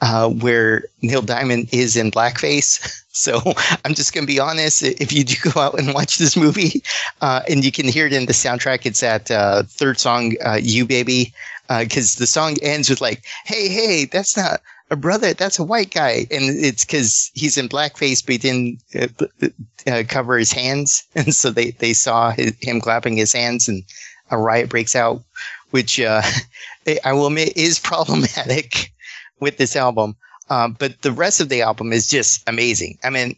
uh, where neil diamond is in blackface so i'm just going to be honest if you do go out and watch this movie uh, and you can hear it in the soundtrack it's that uh, third song you baby because the song ends with like hey hey that's not a brother, that's a white guy. And it's because he's in blackface, but he didn't uh, uh, cover his hands. And so they, they saw his, him clapping his hands and a riot breaks out, which uh, I will admit is problematic with this album. Um, but the rest of the album is just amazing. I mean,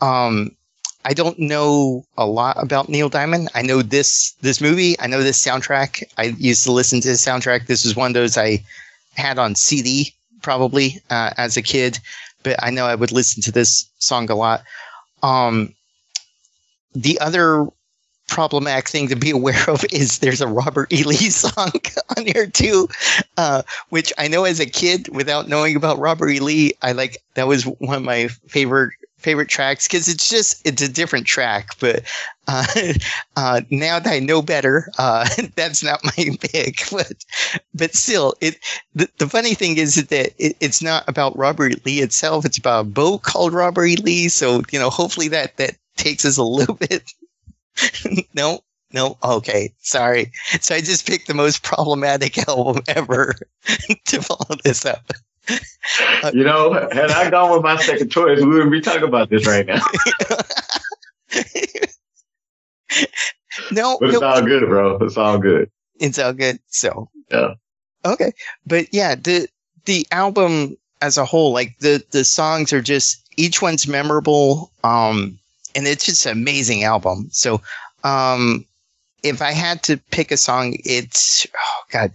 um, I don't know a lot about Neil Diamond. I know this this movie. I know this soundtrack. I used to listen to the soundtrack. This was one of those I had on CD probably uh, as a kid, but I know I would listen to this song a lot. Um, the other problematic thing to be aware of is there's a Robert E. Lee song on here too, uh, which I know as a kid, without knowing about Robert E. Lee, I like that was one of my favorite favorite tracks because it's just it's a different track but uh, uh, now that i know better uh, that's not my pick but but still it the, the funny thing is that it, it's not about robert lee itself it's about a boat called robert lee so you know hopefully that that takes us a little bit. No no okay sorry. So i just picked the most problematic album ever to follow this up you know, had I gone with my second choice, we wouldn't be talking about this right now. no, but it's no, all good, bro. It's all good. It's all good. So yeah, okay, but yeah, the the album as a whole, like the the songs are just each one's memorable, um, and it's just an amazing album. So, um, if I had to pick a song, it's oh god,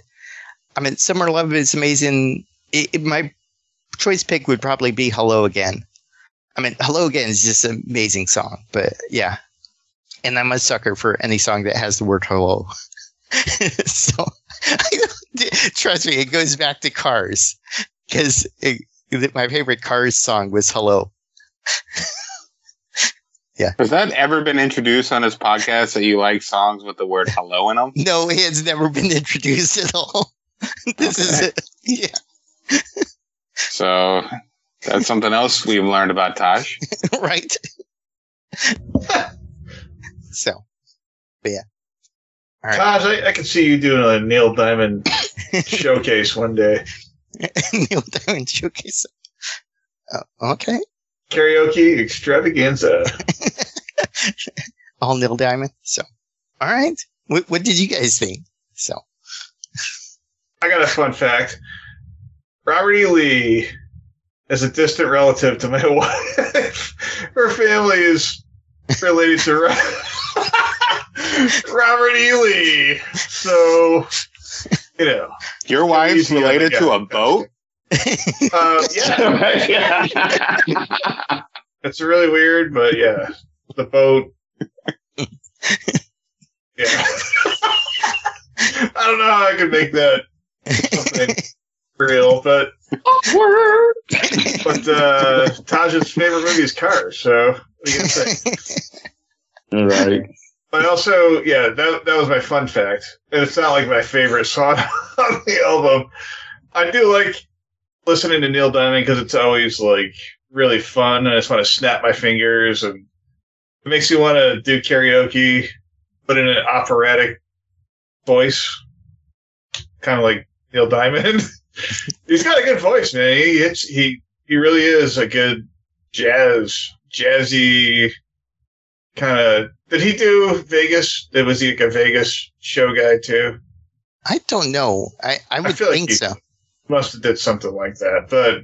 I mean, Summer Love is amazing. It, it- my choice pick would probably be Hello Again. I mean, Hello Again is just an amazing song, but yeah. And I'm a sucker for any song that has the word hello. so, trust me, it goes back to Cars because my favorite Cars song was Hello. Yeah. Has that ever been introduced on this podcast that you like songs with the word hello in them? No, it has never been introduced at all. this is it. Yeah, So that's something else we've learned about Taj. right. so, but yeah. All right. Taj, I, I can see you doing a Neil Diamond showcase one day. Neil Diamond Showcase. Oh, okay. Karaoke extravaganza. All Neil Diamond. So, all right. What, what did you guys think? So, I got a fun fact. Robert E. Lee is a distant relative to my wife. Her family is related to Robert E. Lee. So, you know. Your wife's easy related to a boat? Uh, yeah, it's really weird, but yeah. The boat. Yeah. I don't know how I could make that something real, but but uh, Taj's favorite movie is Cars, so what are you gonna say? right. But also, yeah, that that was my fun fact. And it's not like my favorite song on the album. I do like listening to Neil Diamond because it's always like really fun, and I just want to snap my fingers, and it makes you want to do karaoke, but in an operatic voice, kind of like Neil Diamond. He's got a good voice, man. He hits, he he really is a good jazz, jazzy kind of. Did he do Vegas? Did was he like a Vegas show guy too? I don't know. I, I would feel like think he- so. Must have did something like that. But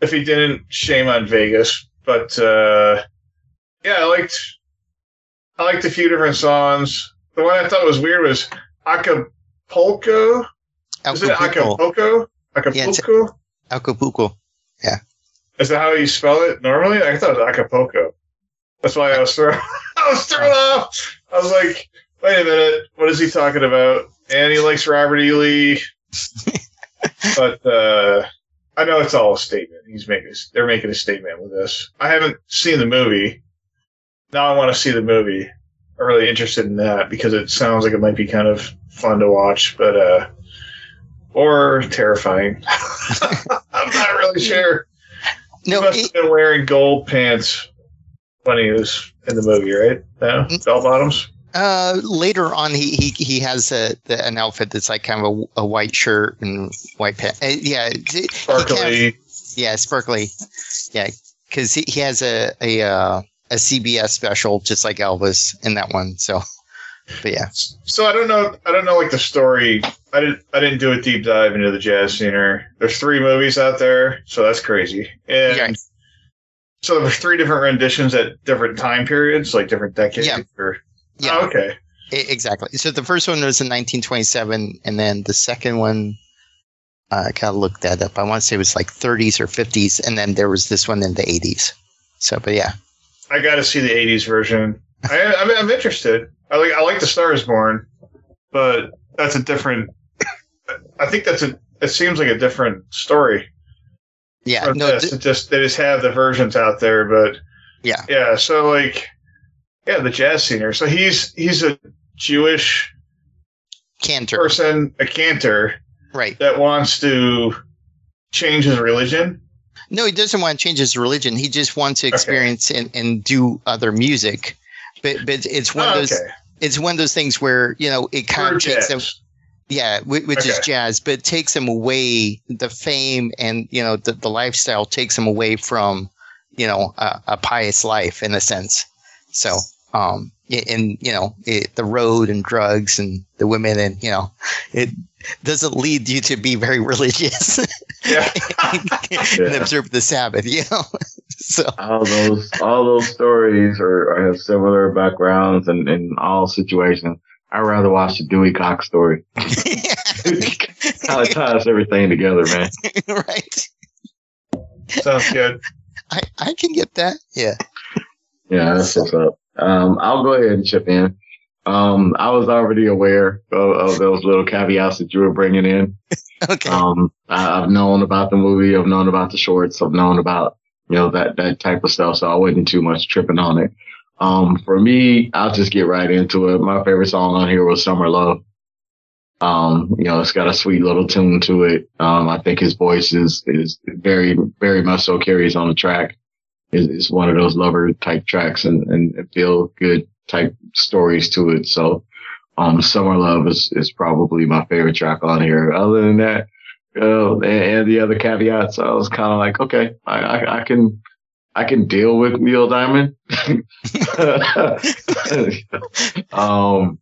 if he didn't, shame on Vegas. But uh, yeah, I liked I liked a few different songs. The one I thought was weird was Acapulco. Is it Acapulco. Acapulco? Yeah, Acapulco? Acapulco. Is that how you spell it normally? I thought it was Acapulco. That's why I was thrown. I was thrown off. I was like, wait a minute, what is he talking about? And he likes Robert E. Lee. but uh, I know it's all a statement. He's making. They're making a statement with this. I haven't seen the movie. Now I want to see the movie. I'm really interested in that because it sounds like it might be kind of fun to watch, but uh, or terrifying. I'm not really sure. No, he must it- have been wearing gold pants when he was in the movie, right? No, Mm. bell bottoms. Uh, later on, he he he has a the, an outfit that's like kind of a, a white shirt and white pants. Uh, yeah, he kind of- Sparkly. yeah, sparkly. Yeah, because he, he has a a uh, a CBS special just like Elvis in that one. So, but yeah, So I don't know. I don't know like the story. I didn't. I didn't do a deep dive into the jazz scener. There's three movies out there, so that's crazy. And Yeah. so there's three different renditions at different time periods, like different decades. Yeah. Or, yeah, Oh, okay. e- exactly. So the first one was in 1927, and then the second one. uh, I gotta look that up. I want to say it was like 30s or 50s, and then there was this one in the 80s. So, but yeah, I got to see the '80s version. I, I'm, I'm interested. I like. I like the Star is Born, but that's a different. I think that's a. It seems like a different story. yeah, no, this. th- just they just have the versions out there, but Yeah. yeah. So like, yeah, the jazz singer. So he's he's a Jewish Cantor, person, a cantor right? that wants to change his religion. No, he doesn't want to change his religion. He just wants to experience and, and do other music. But but it's one of Oh, those okay, it's one of those things where you know it kind For of takes jazz. yeah whi- which is jazz but it takes him away the fame and you know the, the lifestyle takes him away from you know a, a pious life in a sense. So um and you know it, the road and drugs and the women and you know it doesn't lead you to be very religious Yeah. and observe the sabbath you know so all those all those stories are, are have similar backgrounds and in all situations. I'd rather watch the Dewey Cox story. How it ties everything together, man. right. Sounds good. I, I can get that. Yeah. Yeah, that's what's up. Um, I'll go ahead and chip in. Um, I was already aware of, of those little caveats that you were bringing in. Okay. Um, I, I've known about the movie. I've known about the shorts. I've known about, you know, that, that type of stuff. So I wasn't too much tripping on it. Um, for me, I'll just get right into it. My favorite song on here was Summer Love. Um, you know, it's got a sweet little tune to it. Um, I think his voice is, is very, very much so carries on the track. It's, it's one of those lover type tracks and, and feel good type stories to it. So, um, Summer Love is, is probably my favorite track on here. Other than that, uh, and, and the other caveats, I was kind of like, okay, I, I, I can, I can deal with Neil Diamond. um,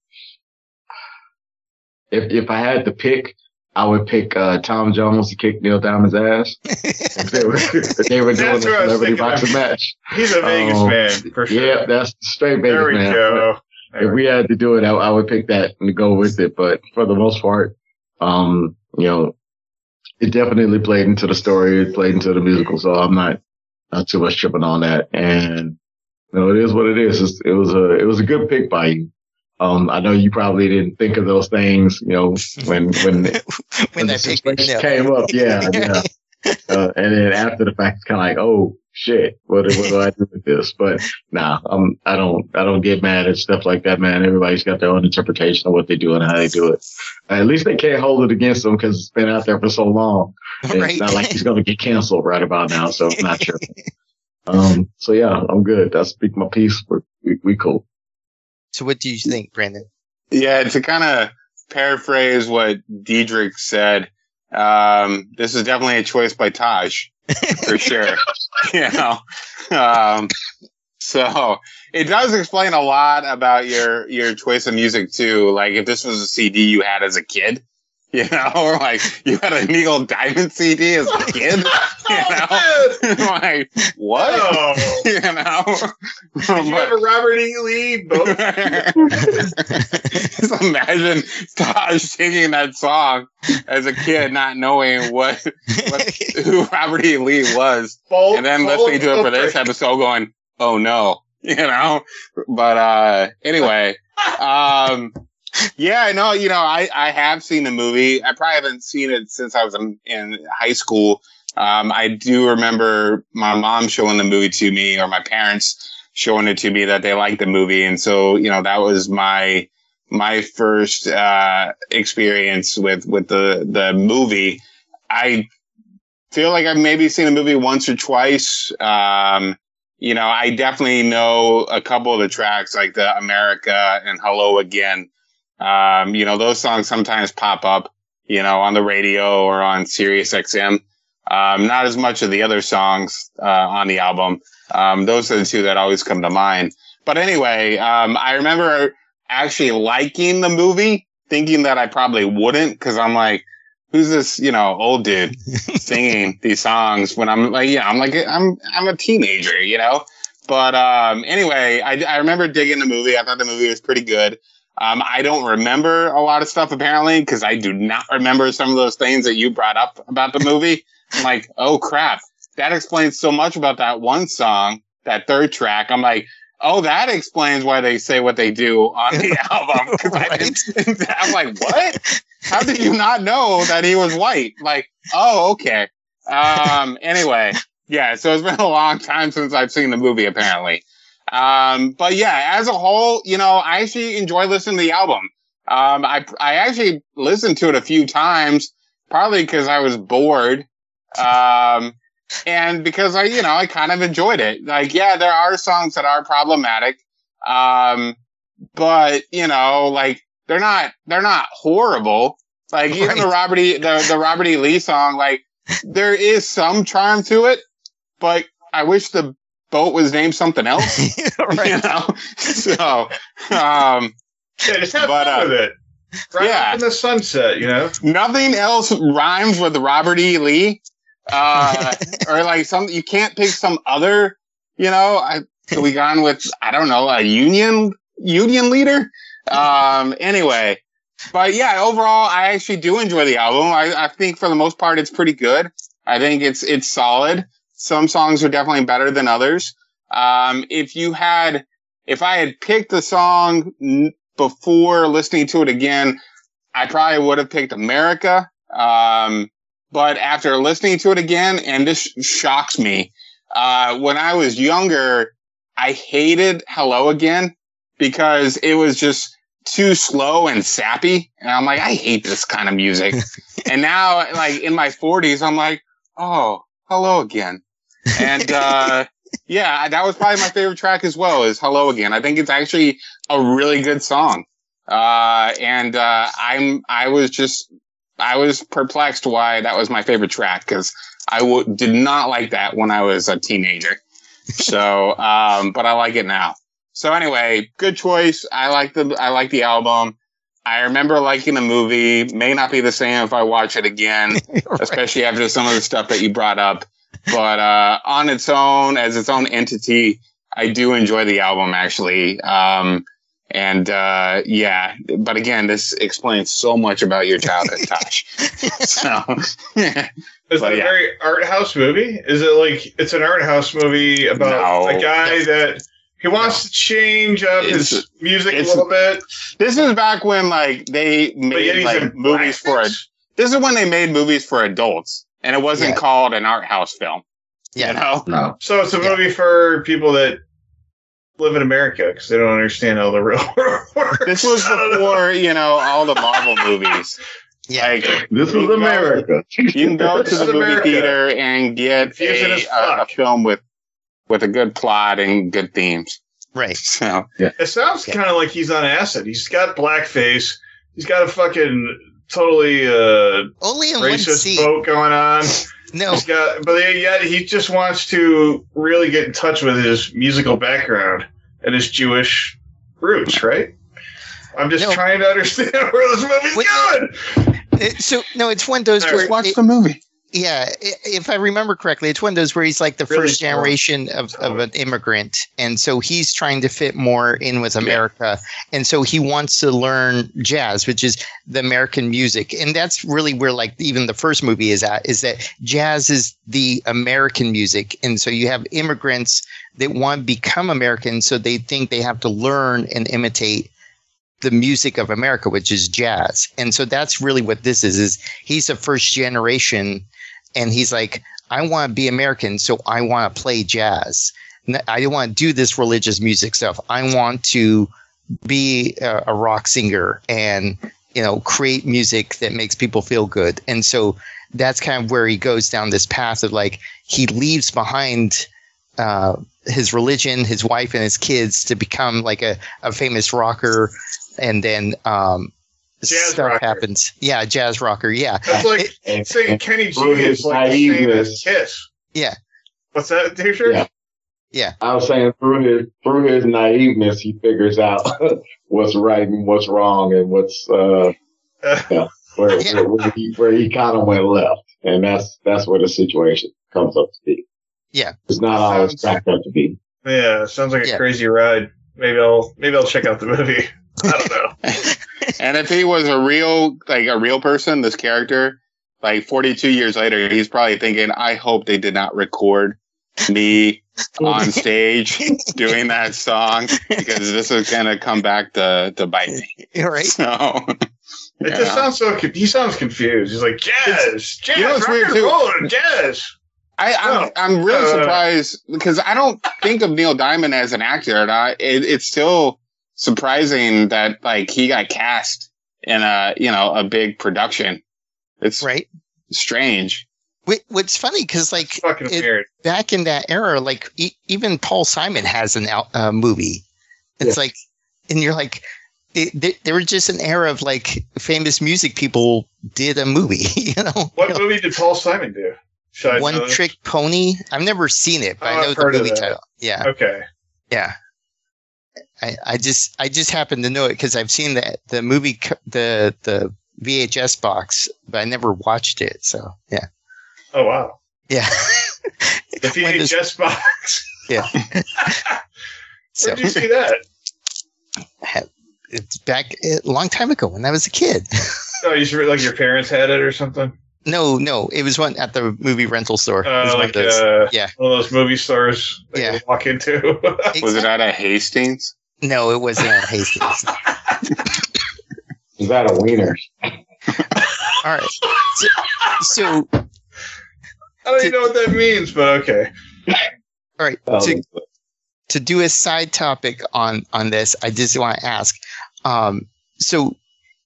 if if I had to pick, I would pick uh, Tom Jones to kick Neil Diamond's ass. if they were, they were doing a That's what I was celebrity boxing match. He's a Vegas Um, man for sure. Yeah, that's straight Vegas, there we man. go. If we had to do it, I, I would pick that and go with it. But for the most part, um, you know, it definitely played into the story. It played into the musical. So I'm not, not too much tripping on that. And, you know, it is what it is. It's, it was a, it was a good pick by you. Um, I know you probably didn't think of those things, you know, when, when, when the that situation came up. Yeah. Yeah. Uh, and then after the fact, it's kind of like, oh shit, what, what do I do with this? But nah, I'm, I don't, I don't get mad at stuff like that, man. Everybody's got their own interpretation of what they do and how they do it. at least they can't hold it against them because it's been out there for so long. Right. It's not like he's going to get canceled right about now. So I'm not sure. Um, so yeah, I'm good. That's speak my piece. We're, we, we cool. So what do you think, Brandon? Yeah, to kind of paraphrase what Diedrich said, um, this is definitely a choice by Taj for sure. you know, um, so it does explain a lot about your your choice of music too. Like if this was a CD you had as a kid, you know, or like you had a Neil Diamond CD as a kid, you know, like what, Oh, you know. did you have a Robert E. Lee? Just imagine Taj singing that song as a kid, not knowing what, what who Robert E. Lee was, Bolt- and then listening to it for this episode, going, "Oh no," you know. But uh, anyway, um, yeah, I know. You know, I I have seen the movie. I probably haven't seen it since I was in, in high school. Um, I do remember my mom showing the movie to me, or my parents showing it to me that they liked the movie, and so you know that was my my first uh, experience with with the the movie. I feel like I've maybe seen a movie once or twice. Um, you know, I definitely know a couple of the tracks, like the America and Hello Again. Um, you know, those songs sometimes pop up, you know, on the radio or on Sirius XM. Um, not as much of the other songs uh, on the album. Um, those are the two that always come to mind. But anyway, um, I remember actually liking the movie, thinking that I probably wouldn't, because I'm like, who's this, you know, old dude singing these songs when I'm like, yeah, I'm like, I'm, I'm a teenager, you know? But, um, anyway, I, I remember digging the movie. I thought the movie was pretty good. Um, I don't remember a lot of stuff apparently because I do not remember some of those things that you brought up about the movie. I'm like, oh crap, that explains so much about that one song, that third track. I'm like, oh, that explains why they say what they do on the album. I didn't- I'm like, what? How did you not know that he was white? Like, oh, okay. Um, anyway, yeah, so it's been a long time since I've seen the movie, apparently. Um, but yeah, as a whole, you know, I actually enjoy listening to the album. Um, I, I actually listened to it a few times, probably because I was bored. Um, and because I, you know, I kind of enjoyed it. Like, yeah, there are songs that are problematic. Um, but you know, like they're not, they're not horrible. Like even the Robert E, the, the Robert E. Lee song, like there is some charm to it, but I wish the boat was named something else. You right. know, so, um, Yeah, just have But, fun uh, with it. Right yeah. in the sunset, you know. nothing else rhymes with Robert E. Lee. Uh, or like some, you can't pick some other, you know, I, so we gone with, I don't know, a union, union leader. Um, anyway, but yeah, overall, I actually do enjoy the album. I, I think for the most part, it's pretty good. I think it's it's solid. Some songs are definitely better than others. Um, if you had, if I had picked the song n- before listening to it again, I probably would have picked America. Um, but after listening to it again, and this shocks me, uh, when I was younger, I hated Hello Again because it was just too slow and sappy. And I'm like, I hate this kind of music. and now, like in my 40s, I'm like, oh, hello again. And uh, yeah, that was probably my favorite track as well. Is Hello Again. I think it's actually a really good song. Uh, and uh, I'm I was just I was perplexed why that was my favorite track because I w- did not like that when I was a teenager. So, um, but I like it now. So anyway, good choice. I like the I like the album. I remember liking the movie. May not be the same if I watch it again, Right. especially after some of the stuff that you brought up. But uh, on its own, as its own entity, I do enjoy the album actually. Um, and uh, yeah, but again, this explains so much about your childhood, Taj. so Is But it a yeah. very art house movie? Is it like it's an art house movie about No. a guy that he wants to change up his music a little bit? this is back when like they made like in movies for a, this is when they made movies for adults and it wasn't Yeah. called an art house film. Yeah. You know? No. So it's a Yeah. movie for people that live in America because they don't understand how the real world works. This was I know. before, you know, all the Marvel movies. Yeah. Like This was can go- America. you can go to the movie America. theater and get a, a, a film with with a good plot and good themes. Right. So It sounds Yeah. kind of like he's on acid. He's got blackface. He's got a fucking totally uh, Only in one racist scene. vote going on. No. He's got, but yet he just wants to really get in touch with his musical background and his Jewish roots, right? I'm just No. trying to understand where this movie's Wait, going. It- so no, it's one of those All where watch it- the movie. Yeah, if I remember correctly, it's one of those where he's like the Really first generation of, of an immigrant, and so he's trying to fit more in with America, and so he wants to learn jazz, which is the American music, and that's really where like even the first movie is at, is that jazz is the American music, and so you have immigrants that want to become American, so they think they have to learn and imitate the music of America, which is jazz. And so that's really what this is, is he's a first generation and he's like, I want to be American, so I want to play jazz. I don't want to do this religious music stuff. I want to be a, a rock singer and you know create music that makes people feel good. And so that's kind of where he goes down this path of like he leaves behind uh, his religion, his wife, and his kids to become like a, a famous rocker. And then um, Jazz stuff rocker. happens. Yeah, jazz rocker. Yeah. That's like And- saying and Kenny G is like the same as Kiss. Yeah. What's that, T-shirt? Yeah. yeah. I was saying through his through his naiveness, he figures out what's right and what's wrong and what's uh Uh, where Yeah. where, where he where he kind of went left, and that's that's where the situation comes up to be. Yeah. it's not always Sounds- cracked up to be. yeah, sounds like a Yeah. crazy ride. Maybe I'll maybe I'll check out the movie. I don't know. And if he was a real, like a real person, this character, like 42 years later, he's probably thinking, I hope they did not record me on stage doing that song because this is going to come back to, to bite me. right. So, It Yeah. just sounds so. He sounds confused. He's like jazz, jazz, You know what's rock weird, and too? roll, jazz. I, I'm, No. I'm really No, no, no. surprised because I don't think of Neil Diamond as an actor. And I, it, it's still surprising that like he got cast in a, you know, a big production. It's Right. strange. Wh- What's funny because like fucking it- weird. back in that era, like e- even Paul Simon has an out, uh, movie. It's like, and you're like, it, there, there was just an era of like famous music people did a movie. You know, What You know, movie did Paul Simon do? Should One this? Trick Pony. I've never seen it, but Oh, I know I've the movie title. Yeah, Okay. yeah. I, I just I just happen to know it because I've seen the the movie the the VHS box, but I never watched it. So yeah, Oh wow. yeah. The When does- VHS box. Yeah. So Where'd you see that? it's back a long time ago when I was a kid. Oh, you should like your parents had it or something. No, no, it was one at the movie rental store. Uh, one like of those. uh, yeah. one of those movie stores that Yeah. you walk into. Was it out of Hastings? No, it wasn't at Hastings. Is that a wiener? All right. So, so I don't even know what that means, but okay. all right. To, to do a side topic on on this, I just want to ask. Um, so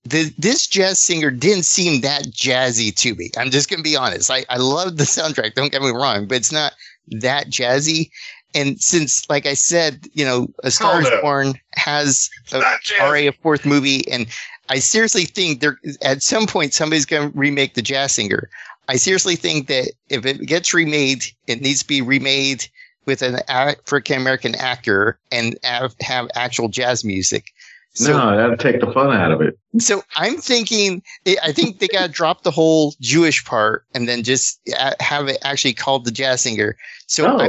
the, this jazz singer didn't seem that jazzy to me. I'm just gonna be honest. I I love the soundtrack. Don't get me wrong, but it's not that jazzy. And since, like I said, you know, A Star Is. Born has a, already a fourth movie, and I seriously think there at some point somebody's going to remake the Jazz Singer. I seriously think that if it gets remade, it needs to be remade with an African American actor and have, have actual jazz music. So, no, that'd take the fun out of it. so I'm thinking, I think they got to drop the whole Jewish part and then just uh, have it actually called the Jazz Singer. So I,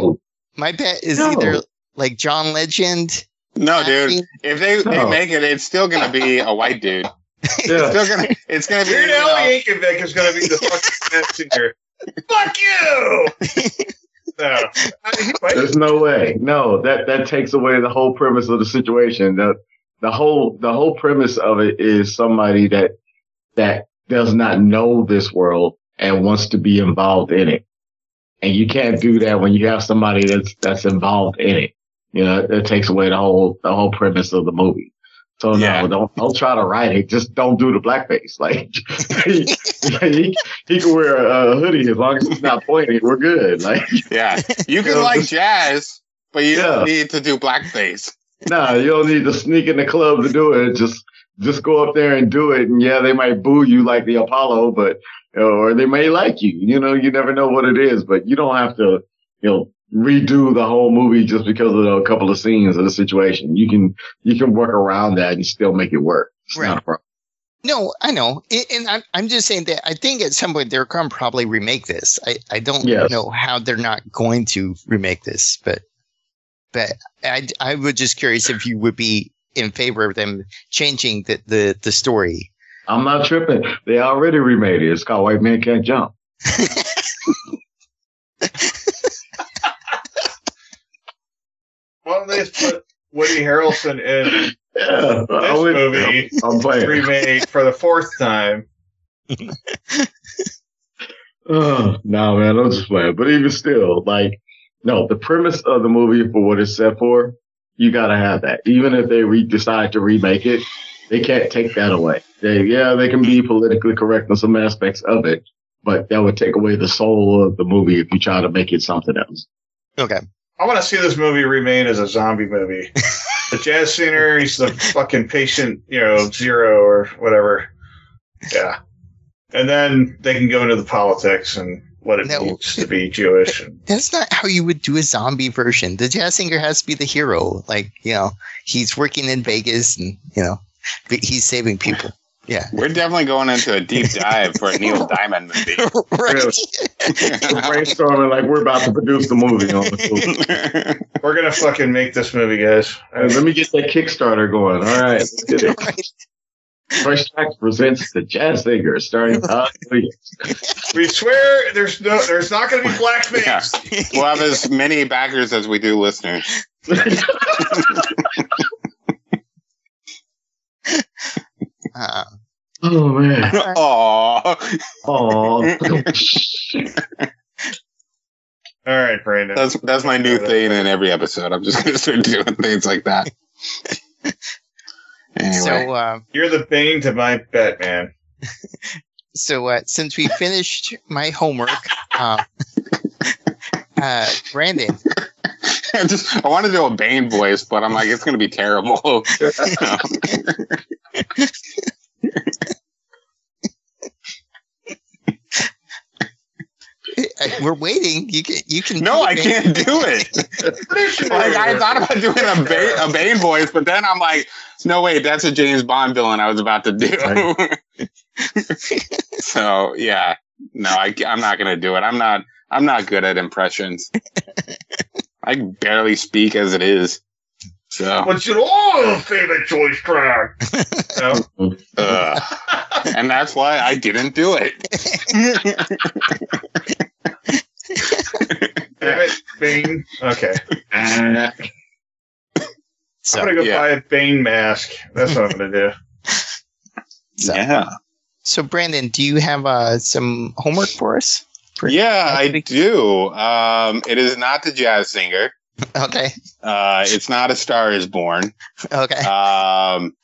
my bet is No. either like John Legend. No, dude. acting- If they, they make it, it's still gonna be a white dude. It's still gonna. It's gonna be. Weird you Al know, Yankovic is going to be the fucking jazz singer. Fuck you! no. I- he might- There's no way. No, that that takes away the whole premise of the situation. The the whole the whole premise of it is somebody that that does not know this world and wants to be involved in it. And you can't do that when you have somebody that's that's involved in it. You know, it takes away the whole the whole premise of the movie. So no, Yeah. don't don't try to write it. Just don't do the blackface. Like he, he, he can wear a, hoodie as long as he's not pointing. We're good. Like Yeah, you can You know, like just- jazz, but you Yeah. don't need to do blackface. Nah, you don't need to sneak in the club to do it. Just just go up there and do it. And yeah, they might boo you like the Apollo, but or they may like you. You know, you never know what it is, but you don't have to, you know, redo the whole movie just because of a couple of scenes of the situation. You can you can work around that and still make it work. It's Right. not a problem. No, I know, and I'm I'm just saying that I think at some point they're going to probably remake this. I I don't Yes. know how they're not going to remake this, but but I I was just curious if you would be in favor of them changing the the, the story. I'm not tripping. They already remade it. It's called White Man Can't Jump. Why don't they put Woody Harrelson in Yeah, this would- movie I'm playing. remade for the fourth time? Oh, no, man, I'm just playing. But even still, like, no, the premise of the movie for what it's set for, you gotta have that. Even if they re- decide to remake it, they can't take that away. They, yeah, they can be politically correct on some aspects of it, but that would take away the soul of the movie if you try to make it something else. Okay, I want to see this movie remade as a zombie movie. the jazz singer, he's the fucking patient, you know, zero or whatever. Yeah. And then they can go into the politics and what it No. means to be Jewish. that's not how you would do a zombie version. The jazz singer has to be the hero. Like you know, he's working in Vegas and you know, he's saving people. Yeah, We're definitely going into a deep dive for a Neil Diamond movie. right. We're brainstorming like we're about to produce the movie on the movie. We're going to fucking make this movie, guys. Hey, let me get that Kickstarter going. All right. let's get it. right. Fresh Tracks presents the Jazz Singer starring Todd Williams. We swear there's no, there's not going to be blackface. Yeah. We'll have as many backers as we do listeners. Uh, oh man. Aww. Oh. All right, Brandon. That's that's my new thing in every episode. I'm just gonna start doing things like that. Anyway. So, uh, You're the bane to my Batman. so uh, since we finished my homework, um, uh, Brandon, I just I want to do a Bane voice, but I'm like it's gonna be terrible. uh, we're waiting. You can, you can. no, I it. can't do it. Like I thought about doing a Bane, a Bane voice, but then I'm like, no wait, that's a James Bond villain I was about to do. so yeah, no, I, I'm not gonna do it. I'm not. I'm not good at impressions. I barely speak as it is. So, What's your all favorite choice track? no? uh, and that's why I didn't do it. Damn it, Bane. Okay. Uh, So, I'm gonna go yeah. buy a Bane mask. That's what I'm gonna do. so, yeah. so Brandon, do you have uh, some homework for us? For- Yeah, I Next do. Um, it is not the jazz singer. Okay. Uh, it's not a Star is Born. Okay. Um,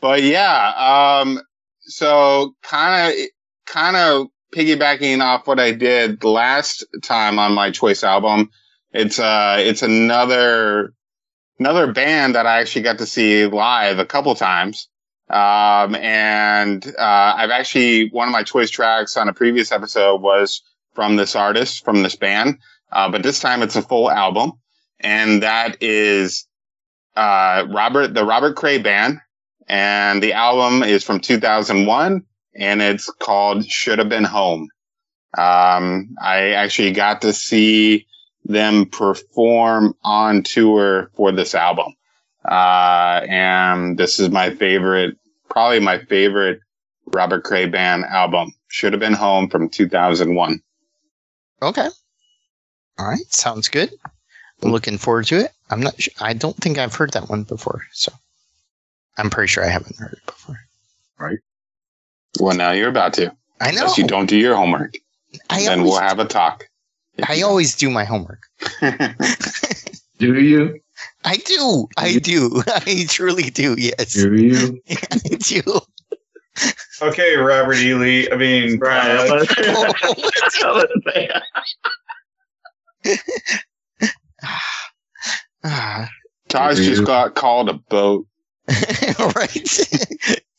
but yeah, um, so kind of, kind of piggybacking off what I did last time on my choice album. It's, uh, it's another, another band that I actually got to see live a couple times. Um, and, uh, I've actually, one of my choice tracks on a previous episode was from this artist, from this band. Uh, but this time it's a full album. And that is, uh, Robert, the Robert Cray Band. And the album is from 2001 and it's called Should Have Been Home. Um, I actually got to see them perform on tour for this album. Uh, and this is my favorite, probably my favorite Robert Cray Band album. Should Have Been Home from 2001. Okay. All right. Sounds good. I'm looking forward to it. I'm not. Sure, I don't think I've heard that one before, so I'm pretty sure I haven't heard it before. Right. Well, now you're about to. I know. Unless you don't do your homework. I then always, we'll have a talk. I always do my homework. do you? I do. I do. I truly do. Yes, Do you? I do. Okay, Robert E. Lee. I mean, Right. I'm gonna- I'm gonna say- Ah, Taj just got called a boat. right.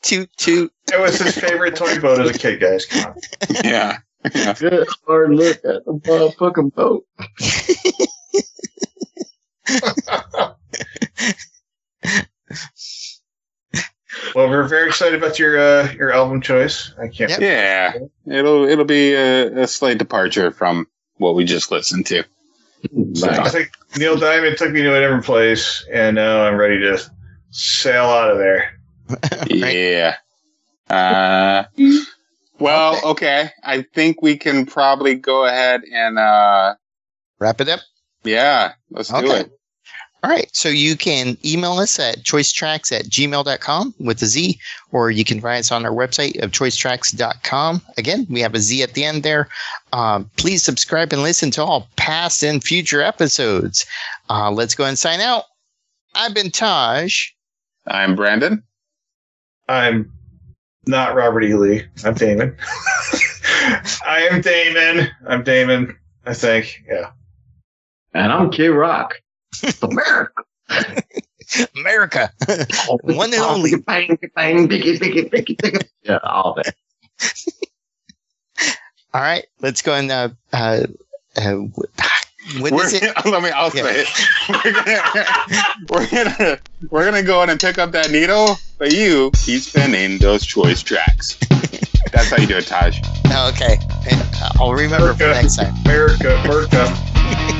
toot toot. it was his favorite toy boat as a kid, guys. Come on. Yeah. Yeah. Good hard look at the motherfucking boat. Well, we're very excited about your uh, your album choice. I can't. Yep. Yeah. It'll it'll be a, a slight departure from what we just listened to. I think Neil Diamond took me to a different place, and now I'm ready to sail out of there. Yeah. Uh, well, okay. I think we can probably go ahead and uh, Wrap it up. yeah, let's do Okay. it. All right. So you can email us at choicetrackz at gmail.com with a Z, or you can find us on our website of choicetrackz.com. Again, we have a Z at the end there. Um, please subscribe and listen to all past and future episodes. Uh, let's go and sign out. I've been Taj. I'm Brandon. I'm not Robert E. Lee. I'm Damon. I am Damon. I'm Damon. I think. Yeah. And I'm Kid Rock. America. America. One and only. Bang, bang, biggie, biggie, biggie, biggie. Yeah, all that. All right. Let's go and, uh, uh, uh, what We're, it? let me. I'll Yeah. say it. We're gonna, we're gonna we're gonna go in and pick up that needle, but you keep spinning those choice tracks. That's how you do it, Taj. Okay. Uh, I'll remember for next time. America. America.